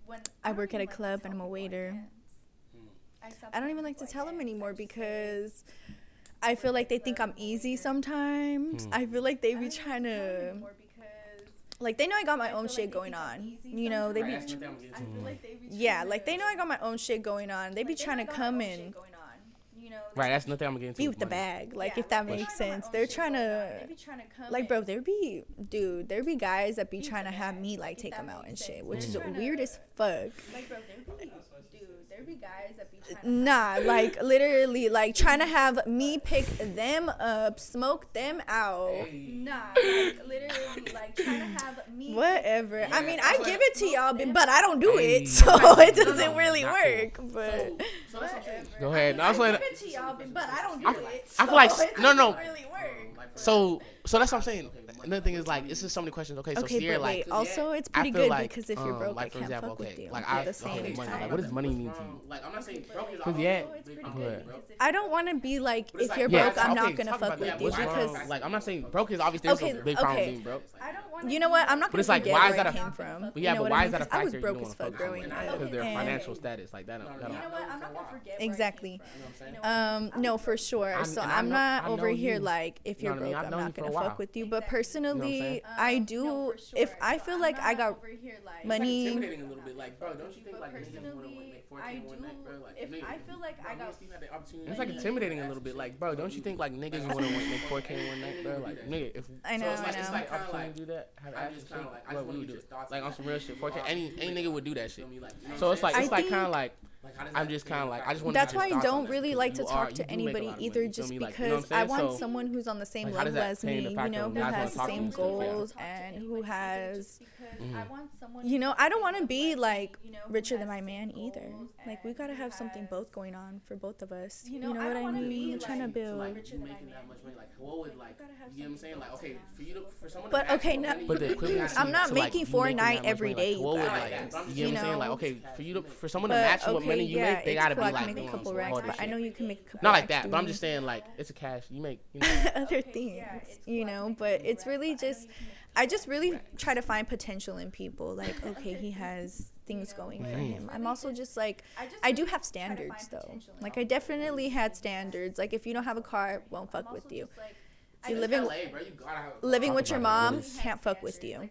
when i work at a club and i'm a waiter. i, I don't even like to tell them anymore because I feel like they think I'm easy sometimes. Hmm. I feel like they be trying to. Like they know I got my I own shit like going on, you know. They be, right, tr- like they be yeah, like they know I got my own shit going on. They be like trying they to come and you know, right, that's nothing I'm getting be with the bag, like yeah, if that makes sense. They're trying to, like, bro, there be dude, there be guys that be trying to have me like take them out and shit, which is weird as fuck. Like, bro, there be dude, there guys that be uh, nah, like literally, like trying to have me pick them up, smoke them out. Hey. Nah, like literally, like trying to have me. Whatever. Yeah, I mean, I give it to y'all, but, but I don't do hey. it, so it doesn't no, no, really work. Cool. But so, so go ahead. I, mean, no, I, I give it to y'all, but, I don't do I, it. I feel like no, no. Really work, so. So that's what I'm saying. Okay, Another thing is like it's just so many questions. Okay, so okay, Sierra, like wait, also it's pretty good like, because if you're um, broke, um, like, I can't example, fuck okay, with you. Like I, the same okay, money, like, what does money mean to you? Like I'm not saying broke is because yeah, I don't want to be like if you're broke, I'm not gonna fuck with you because like I'm not saying broke is obviously okay, a big problem being broke. I don't want. You know what? I'm not. going But it's like why is that a from? But yeah, but why is that a factor? I was broke as fuck growing up because their financial status like that. You know what? I'm not gonna forget. Exactly. Um, no, for sure. So I'm not over here like if you're broke, I'm not gonna fuck with you. Exactly. But personally, you know I um, do. Um, no, sure. If I so feel I'm like I got here, like, money, it's intimidating a little bit. Like, bro, don't you think like niggas want to night, bro? Like, if I feel like bro, I got that opportunity. It's like intimidating a little bit. Like, bro, don't you think like niggas want to make four k one night, bro? Like, nigga, if I know, so it's like, I know. It's like, kind of like do that. I just kind of like, what you do? Like on some real shit, fourteen. Any any nigga would do that shit. So it's like it's like kind of like like, I'm just kind of like I just want. That's why I don't really like to talk are, to anybody either, just like, because you know I want so, someone who's on the same like, level as me, you know, who has the same goals and who has, you know, I don't want to be like richer than my man either. Like we gotta have something both going on for both of us. You know, what I mean? I'm trying to build. You know what I'm saying? Like, okay, for you to, for someone. But okay, no, I'm not making for a every day, you know, like okay, for you to, for someone to match you up money you yeah, make, they gotta be like, make a couple racks, but I know you can make a couple. Not like that, but I'm just saying like it's a cash. You make you know. other things, you know. But it's really just, I just really try to find potential in people. Like okay, he has things going for mm. him. I'm also just like, I do have standards though. Like I definitely had standards. Like if you don't have a car, won't fuck with you. You're living, LA, bro, you living with your mom, can't fuck with you.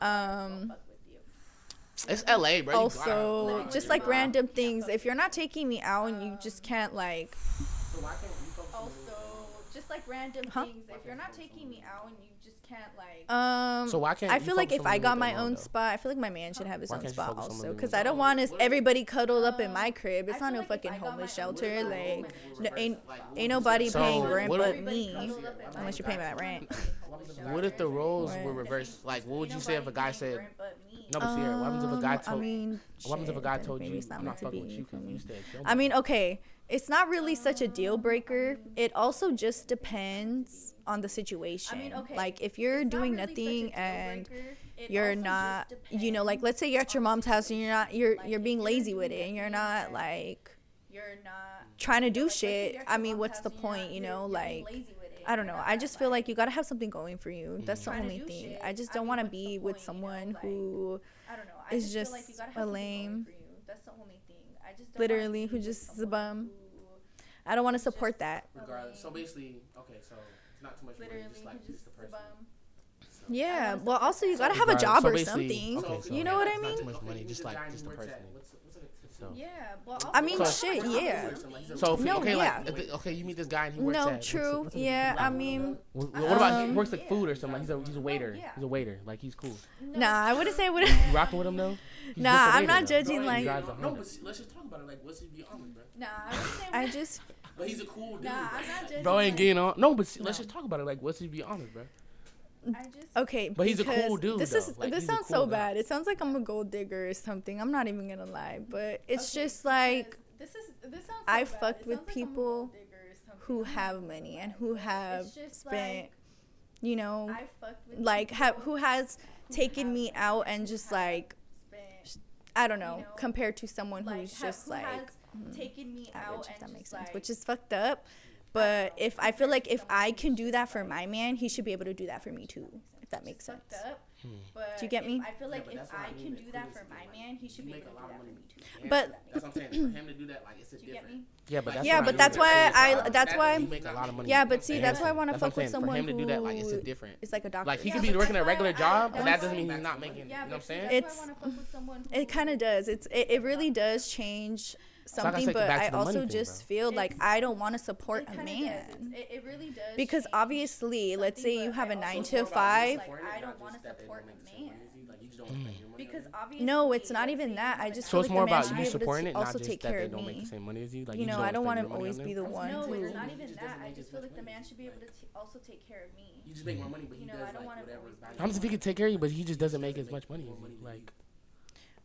Um, it's LA, bro. Also, gotta, just like random things. If you're not taking me out and you just can't like. Also, just like random huh? things. If you're not taking me out and you just can't like. Um. So why can't? I feel like if I got my own though? spot, I feel like my man should have his why own spot also, because I don't want us everybody cuddled up in my crib. It's not no like fucking homeless shelter. Like, ain't ain't nobody so paying rent but me, unless you're paying that rent. what if the roles were reversed? Like, what would you say if a guy said, no, but Sierra, what happens if a guy um, told? I mean, what happens if a guy told you I'm not fucking with you you? I mean, okay, it's not really such a deal breaker. It also just depends on the situation. I mean, okay, like if you're doing really nothing and you're not, you know, like let's say you're at your mom's house and you're not, you're like, you're being lazy with it and you're not like, you're not trying to do shit. I mean, what's the point? You know, like I don't know. I just feel like you gotta have something going for you. That's the mm-hmm. only thing. I just don't want to be with someone who is just, a lame. That's the only thing. I just literally who just is a bum. I don't want to support that. Regardless, so basically, okay, so it's not too much. Literally, just like just the person. So yeah, well, also you gotta have a job so or something. Okay, you know yeah, what I mean? Not too much money, just like just the person. Yeah, well, I mean, shit, yeah. So if, no, okay, yeah. like if, okay, you meet this guy and he works no, at, true, what's, what's yeah. I mean, uh, what, what um, he works at food or something? He's a he's a oh, waiter. Yeah. He's a waiter. Like he's cool. Nah, I wouldn't say would. you rocking with him though? He's nah, I'm not judging. Like no, but let's just talk about it. Like, what's he be on bro? Nah, I, would say I just. But he's a cool dude. Nah, I'm not judging. Bro ain't getting on. No, but let's just talk about it. Like, what's he be honest, bro? Just, okay, but he's a cool dude. This is like, this sounds cool so guy. bad. It sounds like I'm a gold digger or something. I'm not even gonna lie, but it's okay, just like this is this sounds. So I bad. fucked with people like who have money and who have spent, like, you know, like have who has who taken me out and just like, spent, I don't know, you know, compared to someone who's just like. Mm-hmm. Taking me out, that makes sense, which is fucked up but if I feel like if I can do that for my man, he should be able to do that for me too. If that makes sense. Hmm. do you get me? I feel like if I, can do that for my man, he should be able to do that for me too. But that's what I'm saying. For him to do that, like it's a different. Yeah, but that's yeah, but that's why I that's why yeah, but see that's why I want to fuck with someone him to do that like it's a different. It's like a doctor. Like he could be working a regular job, but that doesn't mean he's not making. You know what I'm saying? It's it kind of does. It's it really does change something, but I also just thing, feel it's, like I don't want to support a man. It, it, really does. Because obviously, let's say you have I a nine to five. Like, I don't want to support a man. Because obviously, no, it's not even that. I just so it's like more about you supporting it, also not just that they don't make the same money as you. Like you, you know, I don't want to always be the one. No, it's not even that. I just feel like the man should be able to also take care of me. You just make more money, but you know, I don't want to. I'm just if he could take care of you, but he just doesn't make as much money as you. Like.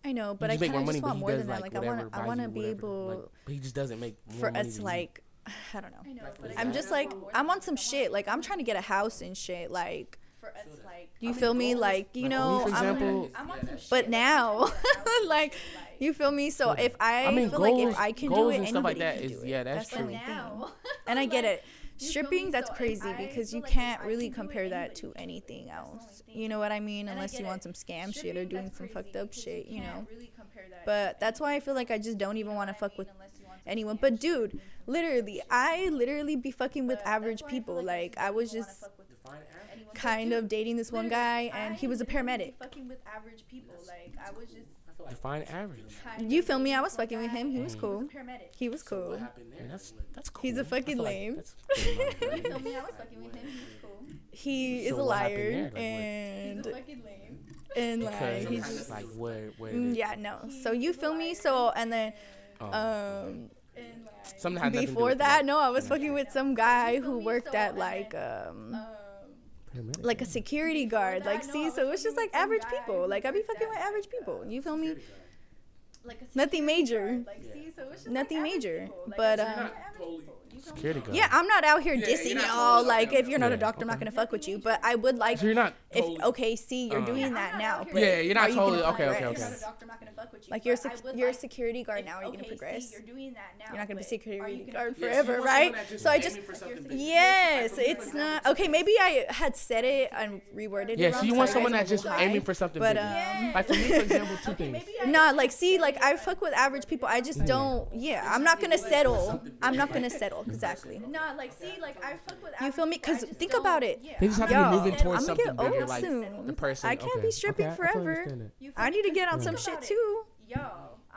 I know, but I kind of just want more than that. Like, I want I want to be able. but he just doesn't make for us like. I don't know. I know I'm just like I'm on some shit. Like I'm trying to get a house and shit. Like for us, like you feel me? Like you know, I'm, but now, like you feel me? So if I, I mean, feel goals, like if I can do it, anybody like that can is, it. Yeah, that's, that's true. Now. and I get it stripping that's crazy because you can't really compare that to anything else. you know what i mean? Unless you want some scam shit or doing some fucked up shit you know? but that's why i feel like i just don't even want to fuck with anyone. but dude literally i literally be fucking with average people. like i was just kind of dating this one guy and he was a paramedic. fucking with average people. Like i was just define average. You feel me? I was fucking with him. He was cool. He was cool. That's cool. He's a fucking lame. He is a liar and he's a fucking lame. And like he's just like mm, Yeah, no. So you feel me? So and then um Something before that, no, I was fucking with some guy who worked at like um paramedic. Like a security guard. Like, see, so it's just like average people. Like, I be fucking with average people. You feel me? Like nothing major. Like, see, so it's just nothing major. But um, totally Security guard. Yeah, I'm not out here dissing yeah, y'all. Like, if you're not yeah, a doctor, okay. I'm not gonna fuck with you. But I would like. So you're not. If totally, okay, see, you're uh, doing that now. But yeah, you're not totally. You gonna, okay, okay, okay. are gonna fuck with. Like you're sec- you're a security guard now. Are you gonna progress? See, you're doing that now. You're not gonna be security gonna, guard forever, right? So I just. Yes, it's not okay. Maybe I had said it and reworded it. Yeah, so you want someone that's just aiming for something But uh, Like for me, for example, two things. No, like see, like I fuck with average people. I just don't. Yeah, I'm not gonna settle. I'm not gonna settle exactly. Not like see, like I fuck with. You feel me? Because think about it. Yeah. They just have to be moving towards I'm something gonna get old soon. The person. I can't okay. be stripping okay, forever. I, I need to get on some shit it. too. Yo.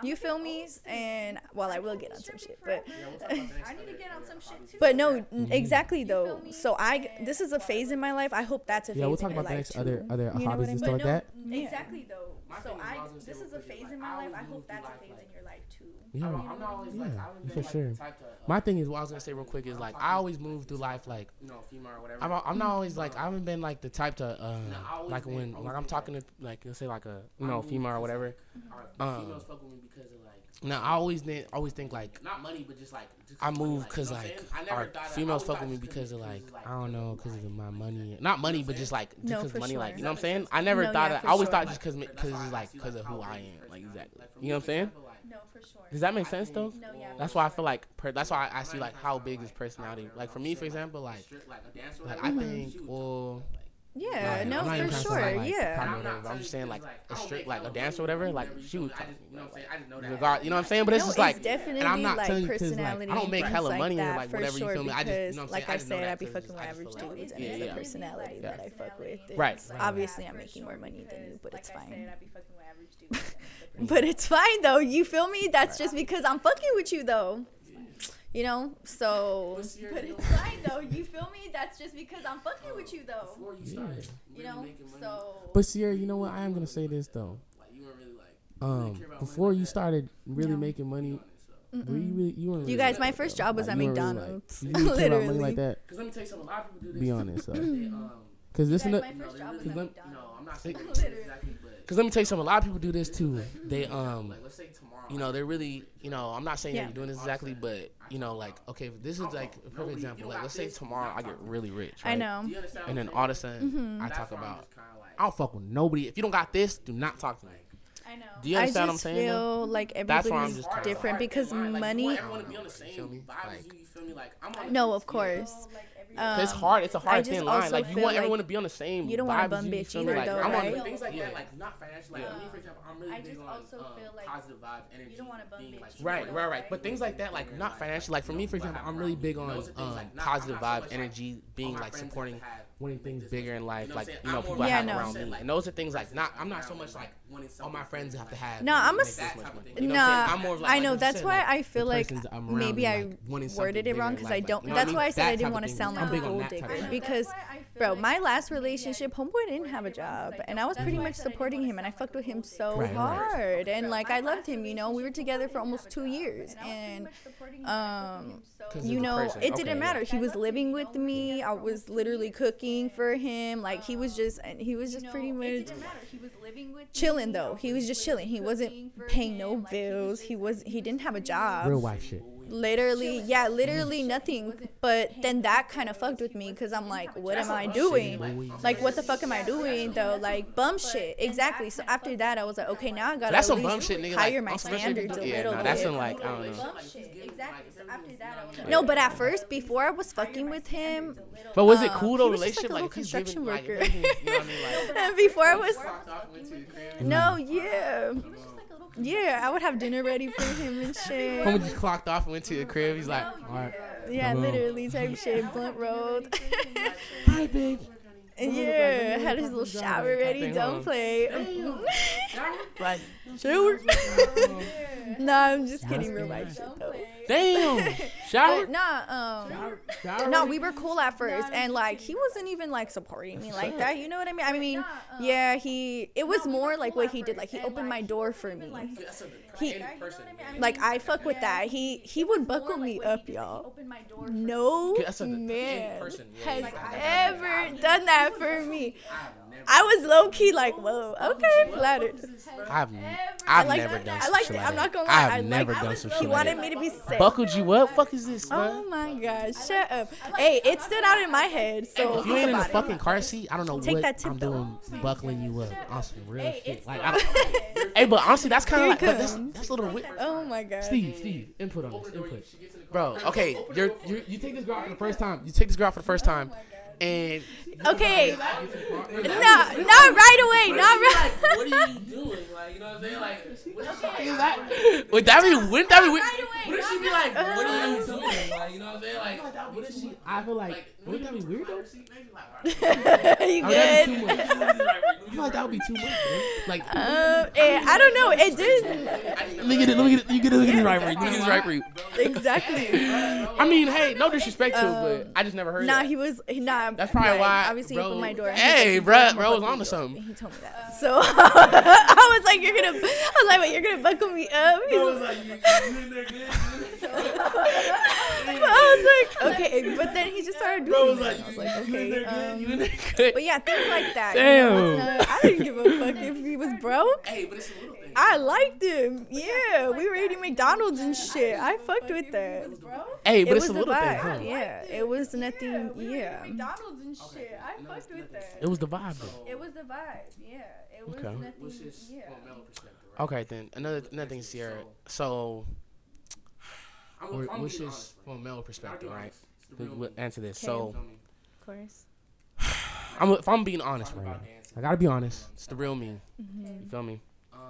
You feel me? And well, I will get on some shit, but I need to get on some shit too. But no, mm-hmm. exactly though. So I this is a phase in my life. I hope that's a phase. Yeah, we'll talk about the next other other hobbies and stuff like that. Exactly though. So I this is a phase in my life. I hope that's a phase in your life too. Yeah. I'm, I'm not always like, Yeah, I haven't for like sure. the type to. Uh, My thing is, what I was gonna say real quick is like I always move through life like you know, female or whatever. I'm, I'm not always like I haven't been like the type to uh No, like been- when like I'm been talking to like let's say like a you know move female or because, whatever. Or Um, females fuck with me because of like No, I always think always think like not money, but just like just I 'cause money, move like, because you know like? I never our females fuck with me because of it's like I don't know because of my money, not money, but just like just because for money, like you know what I'm saying. I never No, thought yeah, that. I always sure. thought just because That's because why it's like because of who I am, like exactly. Like, You know what I'm saying? For example, like, No, for sure. Does that make sense though? No, yeah. That's why I feel like per, that's why I ask you like how big is personality. Like for me, for example, like like I think well. Yeah, like, no, I'm not even for sure. like yeah. cocky or whatever, but I'm just saying like a strict like a dance or whatever. Like she was, you know, regard, you know what I'm saying? But it's no, just like, definitely and I'm not like telling you 'cause, like, personality. I don't make and hella things money or that like for whatever. You sure, feel me? I just, you because, know what I'm like saying? I said, I'd be 'cause fucking with I average dudes, and it's the personality that I fuck with. Right, It's. Obviously, I'm making more money than you, but it's fine. I'd be fucking with average dudes. and it's the But it's fine though. You feel me? That's just because I'm fucking with you though. You know? So But it's fine though. You feel me? That's just because I'm fucking with you though. You know? So But Sierra, you know what? I am gonna say this though. Like you weren't really like. Um, before you started really No. making money, were you really you weren't You guys, like my first though. job was Like, at you weren't really, McDonald's. Like, you didn't care about money Literally. like that. Because let me tell you something. A lot of people do this. Be honest though. Um, Because this is Guys, my first job was at McDonald's. no, I'm not saying Literally. exactly, but Cause let me tell you something. A lot of people do this too. They um, like, let's say tomorrow. you know, they're really, you know, I'm not saying Yeah. that you're doing this exactly, but you know, like, okay, if this is like a perfect example. Like, let's say tomorrow I get really rich, right? I know. Do you understand And then all of a sudden, I That's talk I'm about, just kinda like- I don't fuck with nobody. If you don't got this, do not talk to me. I know. Do you I understand what I'm just saying? though? feel like That's why I'm everybody's just kinda different like- because Like, money. want everyone to be on the same feel me? Like- you. You feel me? Like I'm on No, of course. Like Um, it's hard. It's a I hard thin line. Like you want like everyone to be on the same. you don't want a bum as you, you bitch either, Like, though, I'm on right? the- things like Yeah. that, like not financial. Like Yeah. me, for example, I'm really I big just on also um, feel like positive vibes, energy. you don't want a bum bitch. like, Right, super right, right. But things like that, like not in life, financial. Like for me, for example, I'm really big on Those are things, um, positive I'm not so vibe, energy, being like supporting have had winning like things bigger in before. life, You know like what I'm you know people I'm I Yeah, have no. around me, like, and those are things like not. I'm not so much like wanting all my friends have to have. No, I'm a make s- this much That money. type of You know I'm? Nah, I'm more like, I know. you That's said, why like, I feel like persons I'm around maybe me, I like, wanting worded it wrong because I don't. you know That's why I said I didn't want to sound like I'm a big on gold that type of digger because, bro, my last relationship, homeboy didn't have a job, and I was pretty much supporting him, and I fucked with him so Right, right. hard, and like I loved him. You know, we were together for almost two years, and um, 'Cause you know, it didn't matter. He was living with me. I was literally cooking for him. Like he was just, and he was just pretty much He was living with chilling though. He was just chilling. He wasn't paying no bills. He was he didn't have a job. Real wife shit. Literally, yeah, literally nothing. But then that kind of fucked with me because I'm like, what am I doing? Like, what the fuck am I doing though? Like bum shit. Exactly. So after that, I was like, okay, now I gotta That's some bum shit, nigga. higher like, my on some standards a yeah, little nah, that's bit. some like I don't know. bum shit. Exactly. So after that, I was like, No, but at first, before I was fucking with him, But was it cool though? Relationship like a little if he's giving construction worker. everything, you know what I mean? Like and before I was Clocked off, went to the crib. no, yeah, yeah, I would have dinner ready for him and shit. Homie just clocked off and went to the crib. He's like, all right, Yeah, literally type shit, blunt rolled. hi, babe. Yeah, had his little shower ready. Thing Don't on. play. Like, shower. nah, I'm just kidding. Real life shit though. damn, shower. But nah, um, shower no, we were cool at first, and like he wasn't even like supporting me like that. You know what I mean? I mean, yeah, he. It was more like what he did. Like he opened my door for me. That's a He- in person. Like I fuck with that. He he would buckle me up, y'all. open my door. No Okay, that's a- in man person, yeah, has yeah, yeah. ever done that for me. I was low key like, whoa, okay, flattered. I've I I've like never that. done I like shit it. like I'm not gonna lie. I I've like never it. done some He shit like wanted me to be sick. Buckled you up? Fuck is this, Oh my gosh, shut up. Hey, it stood out in my head, so If you ain't in a fucking car seat, I don't know Take what I'm doing buckling you up on some real shit. Like, I don't, hey, but honestly, that's kind Here of he like, but that's, a little weird. Oh my god. Steve, Steve, input on this, input. Bro, okay, you're, you're you take this girl out for the first time. You take this girl out for the first oh time, and Okay. No, not right away. Not right. What are you doing? Like, you know what I'm saying? Like, what the fuck is that? would that be wouldn't that be weird? What if she be like, what are you doing? Like, you know what I'm saying? Like, what if she? I feel like wouldn't that be weird though? you I would that'd be good? too much. I feel like that would be too much, man. Like, Um, eh, I don't know. It did let me get it, let me get it, you get it, look at this right for you, look at this right for you. exactly. I mean, hey, no disrespect to it, but I just never heard Nah, that. he was nah. That's probably like, why, Obviously, bro. he opened my door. Hey, he's like, "I'm bro, was buckle onto something. He told me that. So I was like, "You're gonna." I was like, "What? You're gonna buckle me up?" He's like, I was like, "Okay," but then he just started doing it. I was like, "Okay." Um, but yeah, things like that. you know, Damn. not- I didn't give a fuck if he was broke. Hey, but it's a little thing. I liked him. Yeah, we were eating McDonald's and shit. I fucked with that. Hey, but it it's a the little thing, huh? Yeah, it was nothing. Yeah. McDonald's and shit. I fucked with that. It was the vibe, though. It was the vibe. Yeah. It was Okay. nothing. Is yeah. from a male perspective, right? Okay, then another another thing, Sierra. So, I'm, I'm which is from a male perspective, be right? Honest. It's the We- real we'll answer this. Okay. So, Of course. I'm if I'm being honest right now, I gotta be honest. It's the real me. Mm-hmm. You feel me? Um,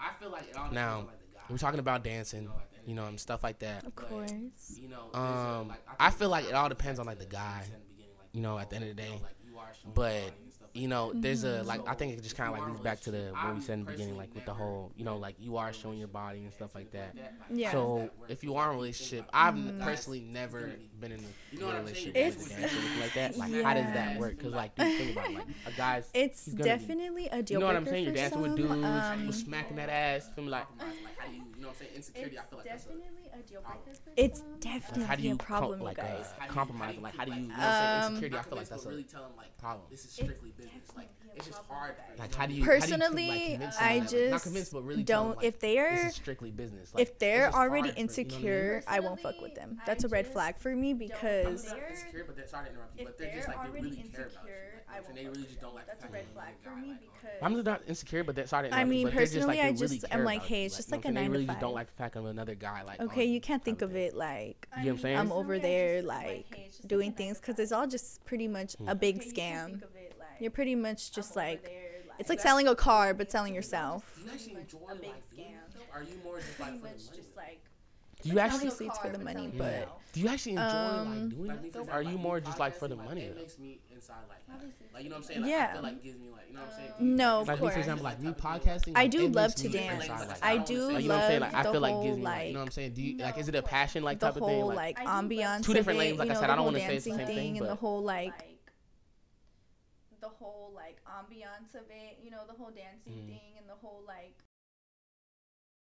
I feel like it all Now, like, the. We're talking about dancing, you know, and stuff like that. Of course. You know, there's a, Um, like, I think feel like it all depends on like like the guy. you said in the beginning, like, You know, at the end of the day. Like, you are showing But your body and stuff like you know, there's a like I think it just kind of like you leads back to the what we said in the beginning, like with the whole, you know, like you are showing your body and stuff like that. Yeah. So if you are in a relationship, I've personally never been in a You know what I'm relationship with a It's- dancer or anything like that. Like how does that work? Because like you think about it, like a guy's, It's he's gonna be- definitely a you know what I'm saying? You're for dancing with dudes, Um, you smacking that ass, feel me like how do you, you know what I'm saying? Insecurity, I feel like that's a, definitely a deal breaker it's some. like, how do definitely a problem, co- like you guys. uh, How do you- compromise? Like how do you, you, you know what I'm saying? Insecurity, I feel like that's a really tell them like problem. this is strictly business. Like it's just hard. Like how do you how do you, Personally, like, I someone that, like, not just convinced, but really don't. like, If they're this is strictly business. Like, if they're already hard for- you know I mean? insecure, I won't fuck with them. That's a red flag for me I'm because not insecure, but they're sorry to interrupt you, but they're they're like they already really care about you. Insecure, Like, I you know what I'm saying? won't they really just don't like That's a red flag for me like, because I'm just not insecure, but they're sorry. I mean, but they're just, personally, like, I they really just am like, hey, you, it's just like a saying? nine They to really just don't like the fact of another guy. Like, okay, oh, you can't think of it like You know what I'm saying? I'm over there like hey, it's just doing things because it's all just pretty much Hmm. a big Okay, you can't scam. think of it like You're pretty much just like it's like selling a car but selling yourself. Do you actually enjoy a big like doing scam. it, though? Are you more just like Do you actually Obviously, it's for the money, Yeah. but do you actually enjoy Um, like doing Like, it for though? example, Or are you like, more just like for the podcasting, money? It makes me inside like, obviously like you know what I'm saying? Like, I Yeah. feel like gives me like you know what I'm saying? no, of Like course. for example, like me podcasting. I do it love to dance. inside, like, I like, do you know what I'm love saying? Like I the feel like whole gives me like, you know what I'm saying? Do you like is it a passion like the type of thing? whole Like, like I do love ambiance Two of different it, lanes, like you I know, said, the I don't whole wanna say it's the dancing same thing, thing and the whole like the whole like ambiance of it, you know, the whole dancing Mm. thing and the whole like